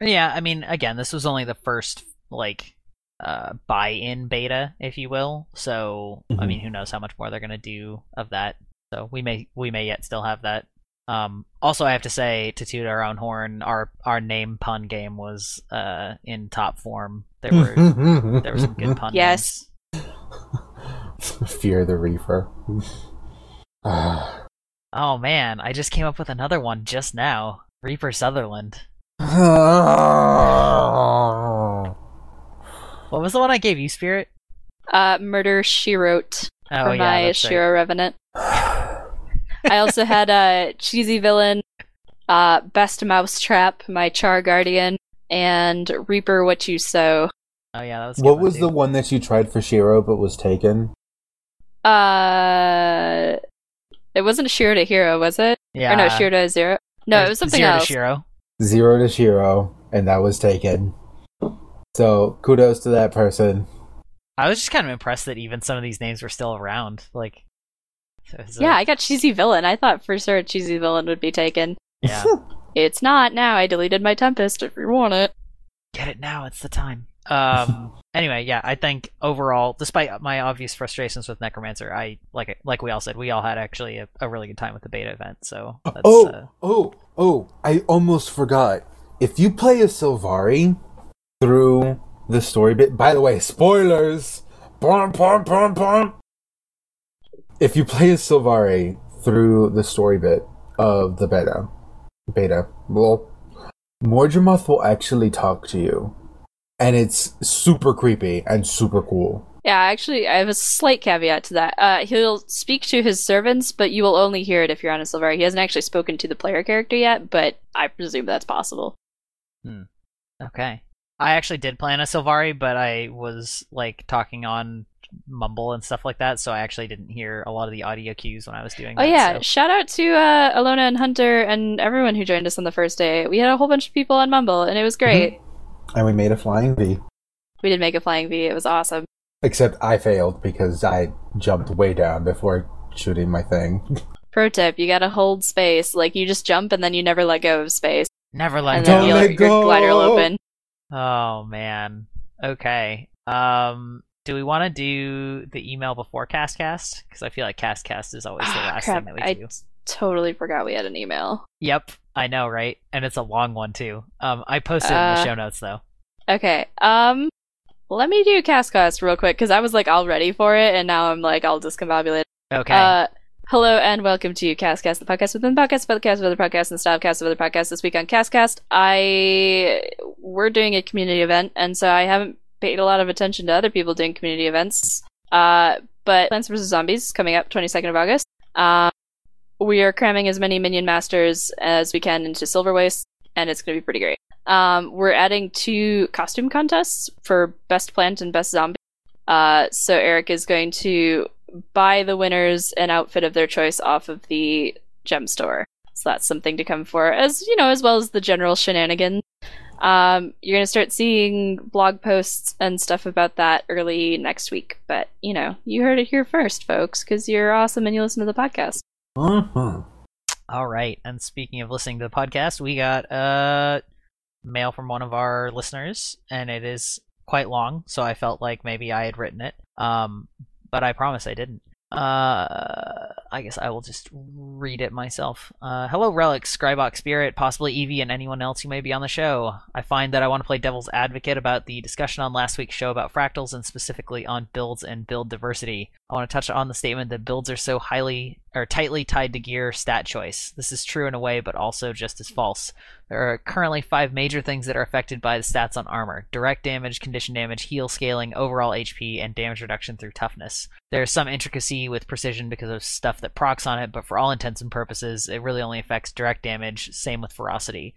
yeah i mean again this was only the first like uh buy-in beta if you will so i Mhm. mean who knows how much more they're going to do of that so we may we may yet still have that um also i have to say to toot our own horn our our name pun game was uh in top form there were there were some good pun Yes. names. Fear the Reaper. Oh man i just came up with another one just now reaper sutherland what was the one i gave you spirit Uh, Murder She Wrote oh for yeah my that's right. Shiro Revenant. I also had a Cheesy Villain, uh, Best Mousetrap, my Char Guardian, and Reaper What You Sow Oh yeah, that was. What good was too. the one that you tried for Shiro but was taken? Uh, it wasn't Shiro to Hero, was it? Yeah. Or no, Shiro to Zero. No, it was something Zero else. To Shiro. Zero to Shiro, and that was taken. So kudos to that person. I was just kind of impressed that even some of these names were still around. Like, it Yeah, I got Cheesy Villain. I thought for sure Cheesy Villain would be taken. yeah. It's not now. I deleted my Tempest if you want it. Get it now. It's the time. Um. anyway, yeah, I think overall, despite my obvious frustrations with Necromancer, I like it. like we all said, we all had actually a, a really good time with the beta event. So that's, oh, uh, oh, oh! I almost forgot. If you play a Sylvari through the story bit, by the way, spoilers. Bum, bum, bum, bum. If you play a Sylvari through the story bit of the beta, beta, well, Mordremoth will actually talk to you, and it's super creepy and super cool. Yeah, actually, I have a slight caveat to that. Uh, he'll speak to his servants, but you will only hear it if you're on a Sylvari. He hasn't actually spoken to the player character yet, but I presume that's possible. okay. I actually did plan a Sylvari, but I was like talking on Mumble and stuff like that, so I actually didn't hear a lot of the audio cues when I was doing Oh that. yeah, so- shout out to uh, Alona and Hunter and everyone who joined us on the first day. We had a whole bunch of people on Mumble, and it was great. And we made a flying V. We did make a flying V. It was awesome. Except I failed because I jumped way down before shooting my thing. Pro tip: you gotta hold space. Like you just jump and then you never let go of space, Never let and go. then you'll- let your glider will open. Oh man. Okay. Um do we want to do the email before CastCast? Because I feel like CastCast is always the Ah, last crap! thing that we I do. totally forgot we had an email. Yep, I know, right? And it's a long one too. Um, I posted it in the Uh, show notes though. Okay. Um, let me do Castcast real quick because I was like all ready for it, and now I'm like all discombobulated. Okay. Uh, hello and welcome to Castcast, the podcast within the podcast about the cast of other podcasts and the style of cast of other podcasts. This week on Castcast, I we're doing a community event, and so I haven't paid a lot of attention to other people doing community events. Uh, but Plants vs Zombies is coming up 22nd of August. Um, we are cramming as many minion masters as we can into Silver Waste, and it's going to be pretty great. Um, we're adding two costume contests for best plant and best zombie. Uh, so Eric is going to buy the winners an outfit of their choice off of the gem store. So that's something to come for, as you know, as well as the general shenanigans. Um, you're gonna start seeing blog posts and stuff about that early next week. But you know, you heard it here first, folks, because you're awesome and you listen to the podcast. Mhm. All right. And speaking of listening to the podcast, we got uh mail from one of our listeners, and it is quite long, so I felt like maybe I had written it. Um, but I promise I didn't. Uh, I guess I will just read it myself. Uh, hello, Relics, Greibach Spirit, possibly Evie, and anyone else who may be on the show. I find that I want to play devil's advocate about the discussion on last week's show about fractals and specifically on builds and build diversity. I want to touch on the statement that builds are so highly or tightly tied to gear stat choice. This is true in a way, but also just as false. There are currently five major things that are affected by the stats on armor direct damage, condition damage, heal scaling, overall HP, and damage reduction through toughness. There's some intricacy with precision because of stuff that procs on it, but for all intents and purposes, it really only affects direct damage, same with ferocity.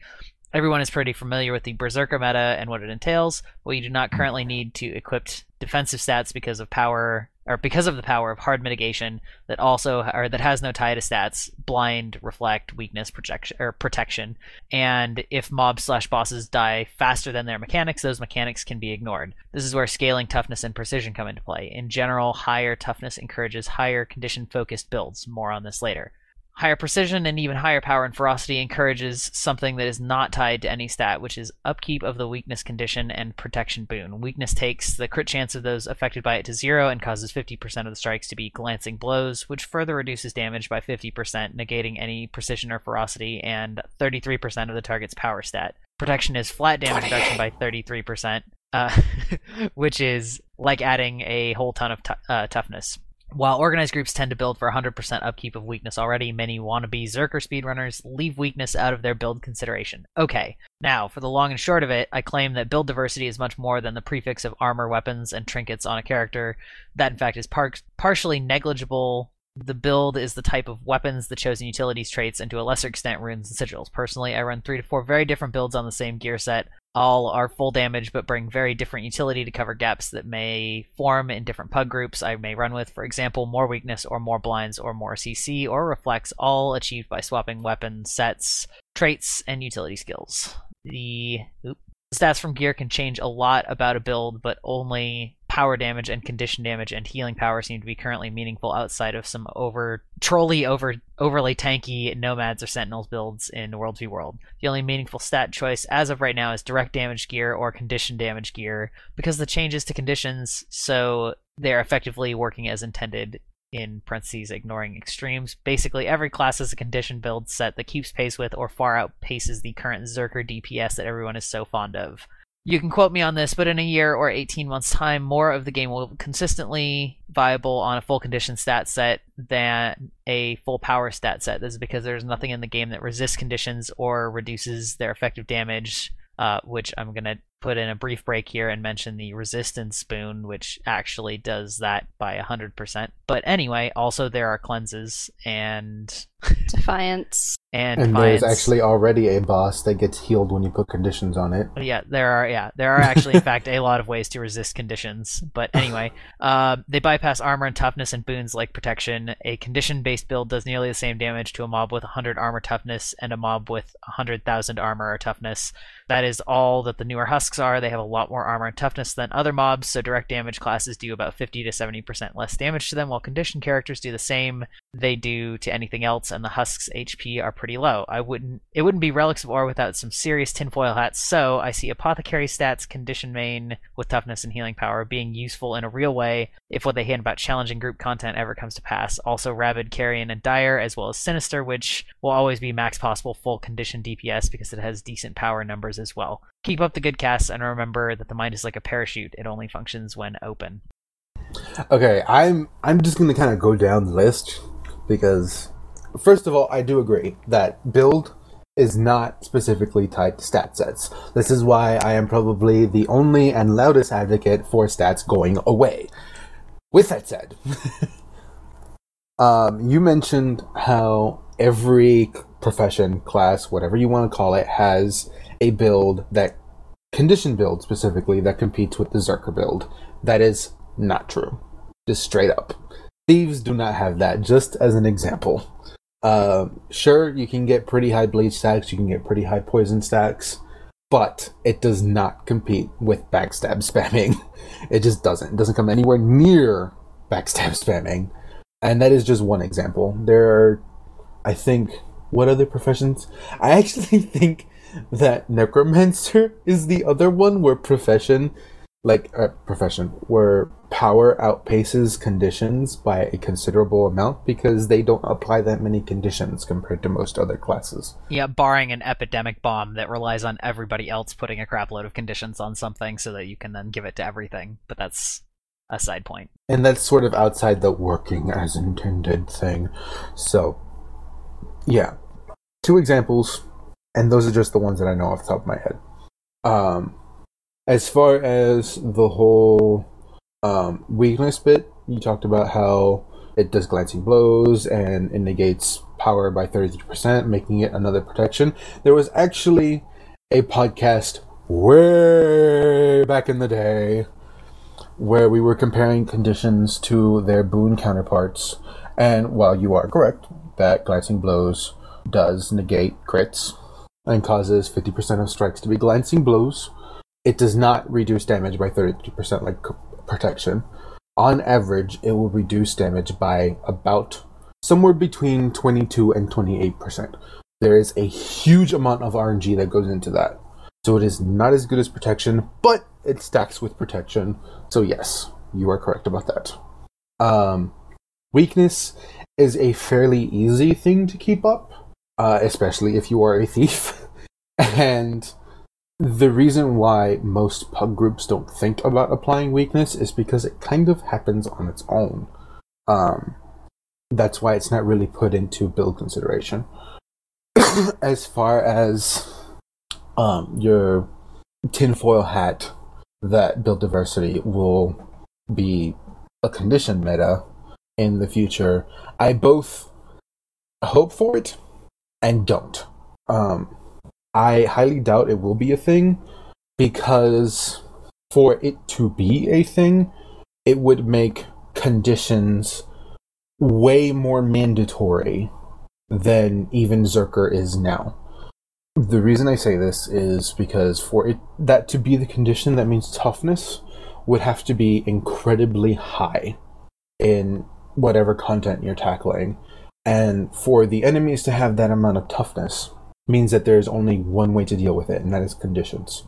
Everyone is pretty familiar with the Berserker meta and what it entails, but you do not currently need to equip defensive stats because of power or because of the power of hard mitigation that also or that has no tie to stats, blind, reflect, weakness, projection or protection. And if mobs slash bosses die faster than their mechanics, those mechanics can be ignored. This is where scaling, toughness, and precision come into play. In general, higher toughness encourages higher condition focused builds. More on this later. Higher precision and even higher power and ferocity encourages something that is not tied to any stat, which is upkeep of the weakness condition and protection boon. Weakness takes the crit chance of those affected by it to zero and causes 50% of the strikes to be glancing blows, which further reduces damage by 50%, negating any precision or ferocity, and 33% of the target's power stat. Protection is flat damage reduction by 33%, uh, which is like adding a whole ton of t- uh, toughness. While organized groups tend to build for 100% upkeep of weakness already, many wannabe Zerker speedrunners leave weakness out of their build consideration. Okay, now, for the long and short of it, I claim that build diversity is much more than the prefix of armor, weapons, and trinkets on a character. That, in fact, is par- partially negligible. The build is the type of weapons, the chosen utilities traits, and to a lesser extent, runes and sigils. Personally, I run three to four very different builds on the same gear set. All are full damage but bring very different utility to cover gaps that may form in different pug groups I may run with. For example, more weakness or more blinds or more CC or reflects, all achieved by swapping weapon sets, traits, and utility skills. The oop, stats from gear can change a lot about a build, but only power damage and condition damage and healing power seem to be currently meaningful outside of some over trolly over overly tanky nomads or sentinels builds in World v World. The only meaningful stat choice as of right now is direct damage gear or condition damage gear because the changes to conditions so they're effectively working as intended in parentheses ignoring extremes. Basically, every class has a condition build set that keeps pace with or far outpaces the current Zerker DPS that everyone is so fond of. You can quote me on this, but in a year or 18 months' time, more of the game will consistently viable on a full condition stat set than a full power stat set. This is because there's nothing in the game that resists conditions or reduces their effective damage, uh, which I'm going to put in a brief break here and mention the resistance spoon, which actually does that by 100%. But anyway, also there are cleanses and. Defiance. And, And Defiance. there's actually already a boss that gets healed when you put conditions on it. Yeah, there are. Yeah, there are actually, in fact, a lot of ways to resist conditions. But anyway, uh, they bypass armor and toughness and boons like protection. A condition-based build does nearly the same damage to a mob with 100 armor toughness and a mob with 100,000 armor or toughness. That is all that the newer husks are. They have a lot more armor and toughness than other mobs, so direct damage classes do about 50 to 70% less damage to them, while condition characters do the same they do to anything else, and the husks' HP are pretty low. I wouldn't. It wouldn't be relics of Orr without some serious tinfoil hats. So I see apothecary stats, condition main with toughness and healing power being useful in a real way if what they hint about challenging group content ever comes to pass. Also, rabid, carrion, and dire, as well as sinister, which will always be max possible full condition DPS because it has decent power numbers as well. Keep up the good cast and remember that the mind is like a parachute; it only functions when open. Okay, I'm I'm just gonna kind of go down the list because first of all, I do agree that build is not specifically tied to stat sets. This is why I am probably the only and loudest advocate for stats going away. With that said, um, you mentioned how every profession, class, whatever you want to call it, has a build that condition build specifically that competes with the Zerker build. That is not true. Just straight up. Thieves do not have that, just as an example. Uh, sure, you can get pretty high bleed stacks, you can get pretty high poison stacks, but it does not compete with backstab spamming. It just doesn't. It doesn't come anywhere near backstab spamming. And that is just one example. There are, I think, what other professions? I actually think that necromancer is the other one where profession like uh, profession where power outpaces conditions by a considerable amount because they don't apply that many conditions compared to most other classes. Yeah, barring an epidemic bomb that relies on everybody else putting a crapload of conditions on something so that you can then give it to everything. But that's a side point. And that's sort of outside the working as intended thing. So, yeah. Two examples, and those are just the ones that I know off the top of my head. Um, as far as the whole um, weakness bit, you talked about how it does glancing blows and it negates power by 33%, making it another protection. There was actually a podcast way back in the day where we were comparing conditions to their boon counterparts. And while you are correct that glancing blows does negate crits and causes 50% of strikes to be glancing blows, it does not reduce damage by 33% like protection. On average, it will reduce damage by about somewhere between 22 and 28%. There is a huge amount of RNG that goes into that. So it is not as good as protection, but it stacks with protection. So yes, you are correct about that. Um, weakness is a fairly easy thing to keep up, uh, especially if you are a thief. and the reason why most pug groups don't think about applying weakness is because it kind of happens on its own. Um, that's why it's not really put into build consideration. as far as um, your tinfoil hat that build diversity will be a condition meta in the future, I both hope for it and don't. Um, I highly doubt it will be a thing because for it to be a thing, it would make conditions way more mandatory than even Zerker is now. The reason I say this is because for it that to be the condition that means toughness would have to be incredibly high in whatever content you're tackling. And for the enemies to have that amount of toughness means that there's only one way to deal with it, and that is conditions.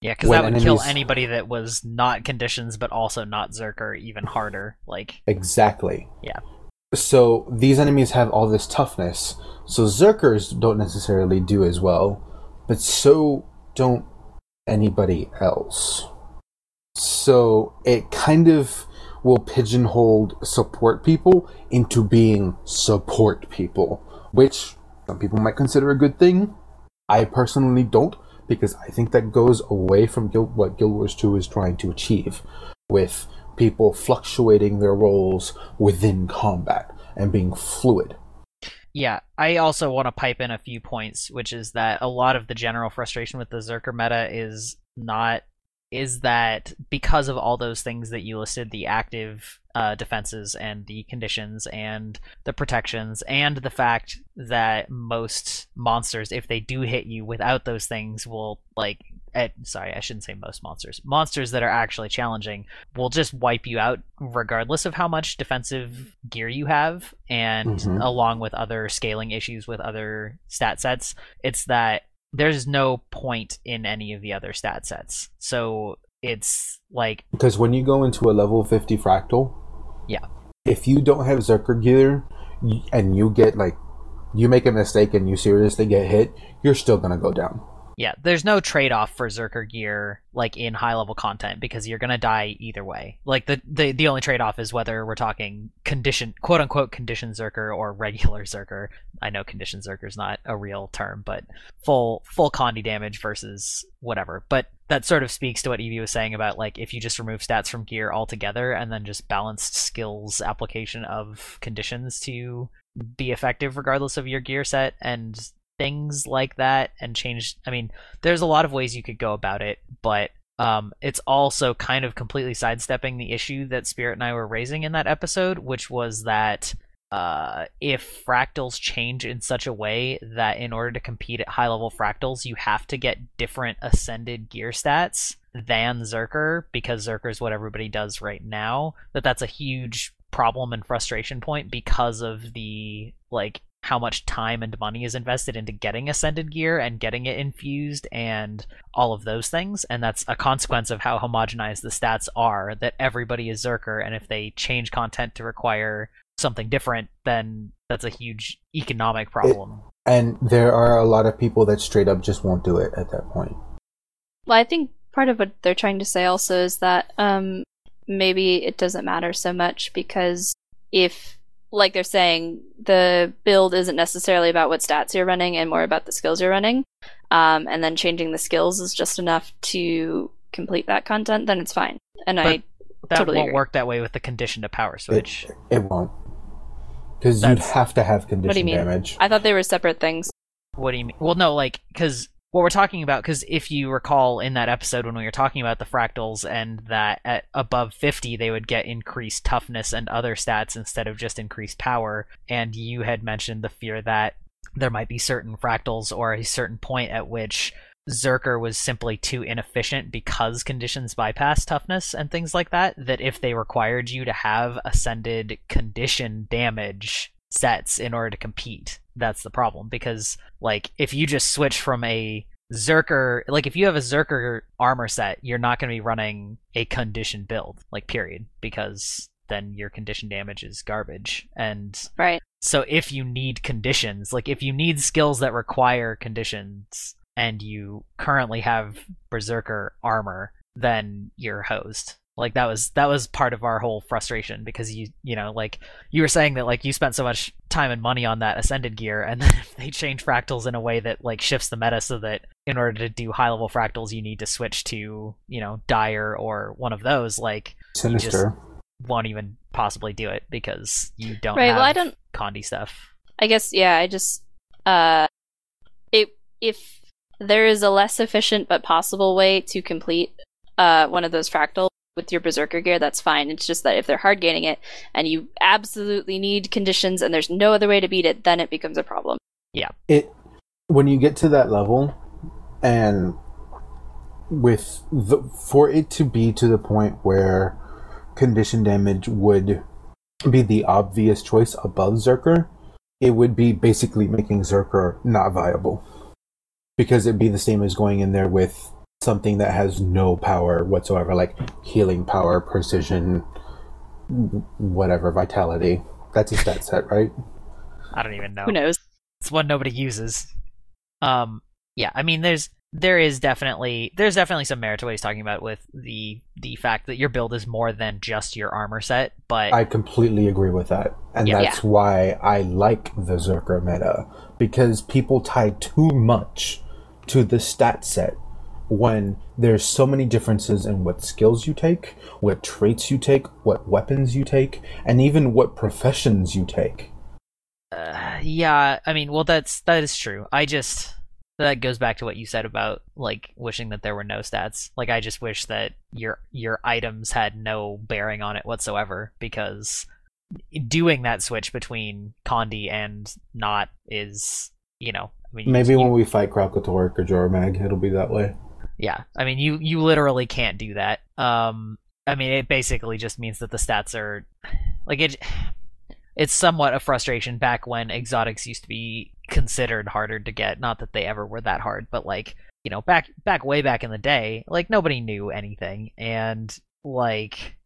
Yeah, because that would kill anybody that was not conditions, but also not Zerker even harder. Like, Exactly. Yeah. So these enemies have all this toughness. So Zerkers don't necessarily do as well, but so don't anybody else. So it kind of will pigeonhole support people into being support people, which some people might consider a good thing. I personally don't, because I think that goes away from Guild, what Guild Wars 2 is trying to achieve, with people fluctuating their roles within combat and being fluid. Yeah, I also want to pipe in a few points, which is that a lot of the general frustration with the Zerker meta is not is that because of all those things that you listed, the active uh, defenses and the conditions and the protections, and the fact that most monsters, if they do hit you without those things, will like. At, sorry, I shouldn't say most monsters. Monsters that are actually challenging will just wipe you out regardless of how much defensive gear you have, and Mhm. along with other scaling issues with other stat sets, it's that there's no point in any of the other stat sets. So it's like Because when you go into a level 50 fractal, Yeah. if you don't have Zerker gear and you get like, you make a mistake and you seriously get hit, you're still gonna go down. Yeah, there's no trade-off for Zerker gear like in high-level content because you're gonna die either way. Like the the, the only trade-off is whether we're talking condition quote unquote condition Zerker or regular Zerker. I know condition Zerker is not a real term, but full full condi damage versus whatever. But that sort of speaks to what Evie was saying about like if you just remove stats from gear altogether and then just balanced skills application of conditions to be effective regardless of your gear set and things like that and change I mean there's a lot of ways you could go about it but um, it's also kind of completely sidestepping the issue that Spirit and I were raising in that episode, which was that uh, if fractals change in such a way that in order to compete at high level fractals, you have to get different ascended gear stats than Zerker, because Zerker is what everybody does right now, that that's a huge problem and frustration point because of the like how much time and money is invested into getting ascended gear and getting it infused and all of those things and that's a consequence of how homogenized the stats are that everybody is zerker and if they change content to require something different then that's a huge economic problem And there are a lot of people that straight up just won't do it at that point. Well, I think part of what they're trying to say also is that um, maybe it doesn't matter so much because if, like they're saying, the build isn't necessarily about what stats you're running and more about the skills you're running, um, and then changing the skills is just enough to complete that content, then it's fine. And I that Totally won't agree. work that way with the condition to power switch It, it won't. Because you'd have to have condition mean? damage. I thought they were separate things. What do you mean? Well, no, like because what we're talking about, because if you recall in that episode when we were talking about the fractals and that at above 50 they would get increased toughness and other stats instead of just increased power, and you had mentioned the fear that there might be certain fractals or a certain point at which Zerker was simply too inefficient because conditions bypass toughness and things like that, that if they required you to have ascended condition damage sets in order to compete, that's the problem. Because, like, if you just switch from a Zerker, like, if you have a Zerker armor set, you're not going to be running a condition build, like, period. Because then your condition damage is garbage. And Right. so if you need conditions, like if you need skills that require conditions and you currently have berserker armor, then you're hosed. Like that was that was part of our whole frustration because you you know like you were saying that like you spent so much time and money on that ascended gear and then they change fractals in a way that like shifts the meta so that in order to do high level fractals you need to switch to you know dire or one of those like Sinister. won't even possibly do it because you don't Right. have Well, I don't. Condi stuff. I guess yeah. I just uh, it if there is a less efficient but possible way to complete uh, one of those fractals with your berserker gear. That's fine. It's just that if they're hard gaining it and you absolutely need conditions and there's no other way to beat it, then it becomes a problem. Yeah. It when you get to that level and with the for it to be to the point where condition damage would be the obvious choice above Zerker, it would be basically making Zerker not viable. Because it'd be the same as going in there with something that has no power whatsoever, like healing power, precision, whatever, vitality. That's a stat set, right? I don't even know. Who knows? It's one nobody uses. Um, yeah, I mean, there's there is definitely there's definitely some merit to what he's talking about with the the fact that your build is more than just your armor set, but I completely agree with that. And Yeah. that's why I like the Zerker meta. Because people tie too much to the stat set when there's so many differences in what skills you take, what traits you take, what weapons you take, and even what professions you take. uh, yeah, I mean, well, that's that is true. I just that goes back to what you said about like wishing that there were no stats. Like, I just wish that your your items had no bearing on it whatsoever because doing that switch between Condi and not is you know I mean Maybe you- when we fight Kralkatorrik or Jormag, it'll be that way. Yeah, I mean, you you literally can't do that. Um, I mean, it basically just means that the stats are like it. It's somewhat a frustration back when exotics used to be considered harder to get. Not that they ever were that hard, but like you know, back back way back in the day, like nobody knew anything, and like.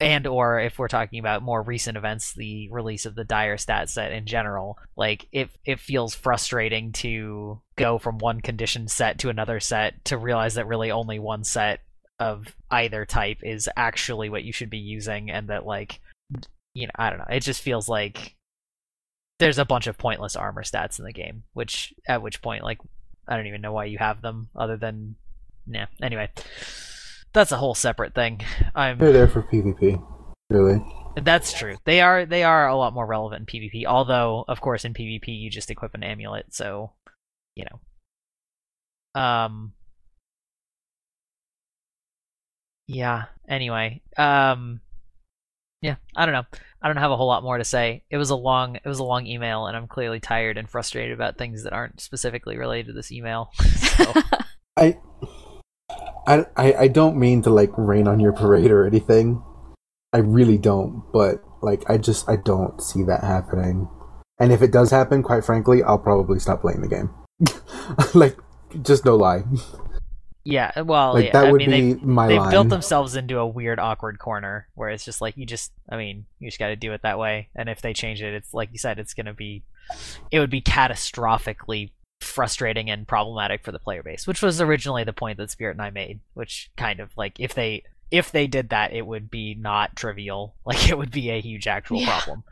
And or if we're talking about more recent events, the release of the dire stat set in general, like it it feels frustrating to go from one condition set to another set to realize that really only one set of either type is actually what you should be using and that like you know i don't know it just feels like there's a bunch of pointless armor stats in the game which at which point like i don't even know why you have them other than yeah anyway that's a whole separate thing i'm They're there for PvP. Really. that's true. They are they are a lot more relevant in PvP. Although, of course, in PvP you just equip an amulet, so you know. Um. Yeah. Anyway. Um. Yeah. I don't know. I don't have a whole lot more to say. It was a long it was a long email, and I'm clearly tired and frustrated about things that aren't specifically related to this email. So, I, I, I I don't mean to like rain on your parade or anything. I really don't. But like, I just I don't see that happening. And if it does happen, quite frankly, I'll probably stop playing the game. like, just no lie. yeah. Well, Like yeah, that I would mean, they- be my they've line. built themselves into a weird awkward corner where it's just like you just i mean you just got to do it that way and if they change it it's like you said it's going to be it would be catastrophically frustrating and problematic for the player base which was originally the point that spirit and i made which kind of like if they if they did that it would be not trivial like it would be a huge actual Yeah. problem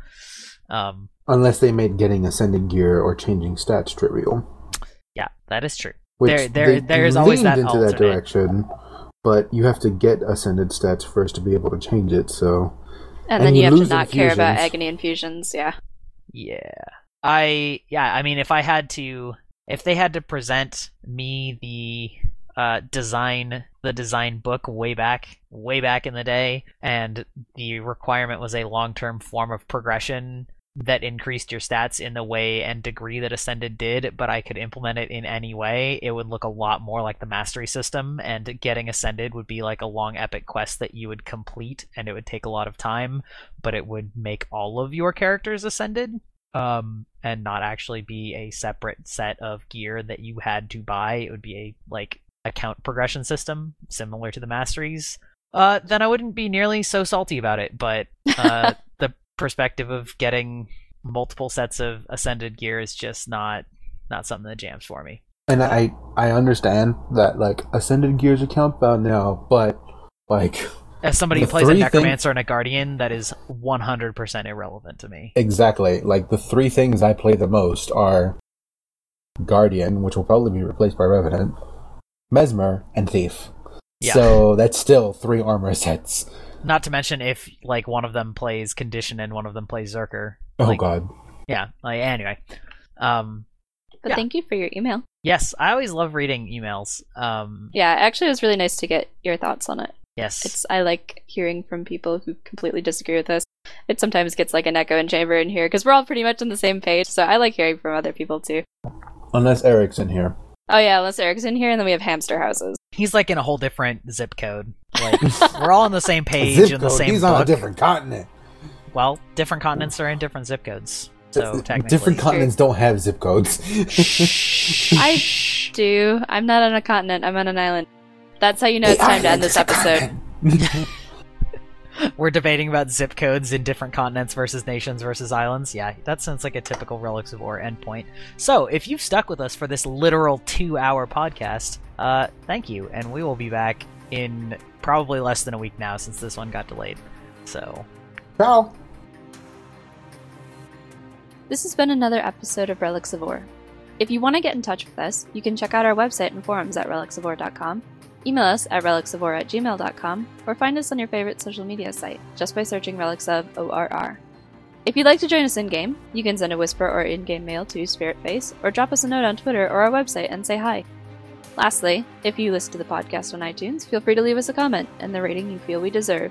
um Unless they made getting ascended gear or changing stats trivial. yeah that is true Which There- there- they there is always leaned that into alternate. that direction, but you have to get ascended stats first to be able to change it. So And, And then you you have to lose not care about agony infusions. Yeah. Yeah. I yeah, I mean if I had to if they had to present me the uh design the design book way back way back in the day and the requirement was a long-term form of progression that increased your stats in the way and degree that ascended did but i could implement it in any way it would look a lot more like the mastery system and getting ascended would be like a long epic quest that you would complete and it would take a lot of time but it would make all of your characters ascended. Um and not actually be a separate set of gear that you had to buy. It would be a like account progression system similar to the masteries. Uh then i wouldn't be nearly so salty about it but uh the perspective of getting multiple sets of ascended gear is just not not something that jams for me. And I I understand that like ascended gears account bound now, but like as somebody who plays a three thing- necromancer and a guardian that is 100% irrelevant to me exactly like the three things I play the most are Guardian, which will probably be replaced by Revenant, Mesmer, and Thief. Yeah. So that's still three armor sets. not to mention if like one of them plays condition and one of them plays zerker Oh Like, god. yeah like anyway um But Yeah. thank you for your email. Yes, I always love reading emails. Um, Yeah, actually, it was really nice to get your thoughts on it. Yes, It's I like hearing from people who completely disagree with us. It sometimes gets like an echo in chamber in here because we're all pretty much on the same page. So I like hearing from other people too. Unless Eric's in here. Oh yeah, unless Eric's in here, and then we have hamster houses. he's like in a whole different zip code. Like we're all on the same page zip in the code. same He's book. on a different continent. Well, different continents are in different zip codes. So technically, different continents don't have zip codes. I do. I'm not on a continent. I'm on an island. That's how you know it's time to end this episode. We're debating about zip codes in different continents versus nations versus islands. Yeah, that sounds like a typical Relics of Orr endpoint. So, if you've stuck with us for this literal two-hour podcast, uh, thank you, and we will be back in probably less than a week now since this one got delayed. So, Ciao. This has been another episode of Relics of Orr. If you want to get in touch with us, you can check out our website and forums at relicsoforr.com, email us at relicsoforr at gmail.com, or find us on your favorite social media site just by searching Relics of ORR. If you'd like to join us in game, you can send a whisper or in game mail to Spiritface, or drop us a note on Twitter or our website and say hi. Lastly, if you listen to the podcast on iTunes, feel free to leave us a comment and the rating you feel we deserve.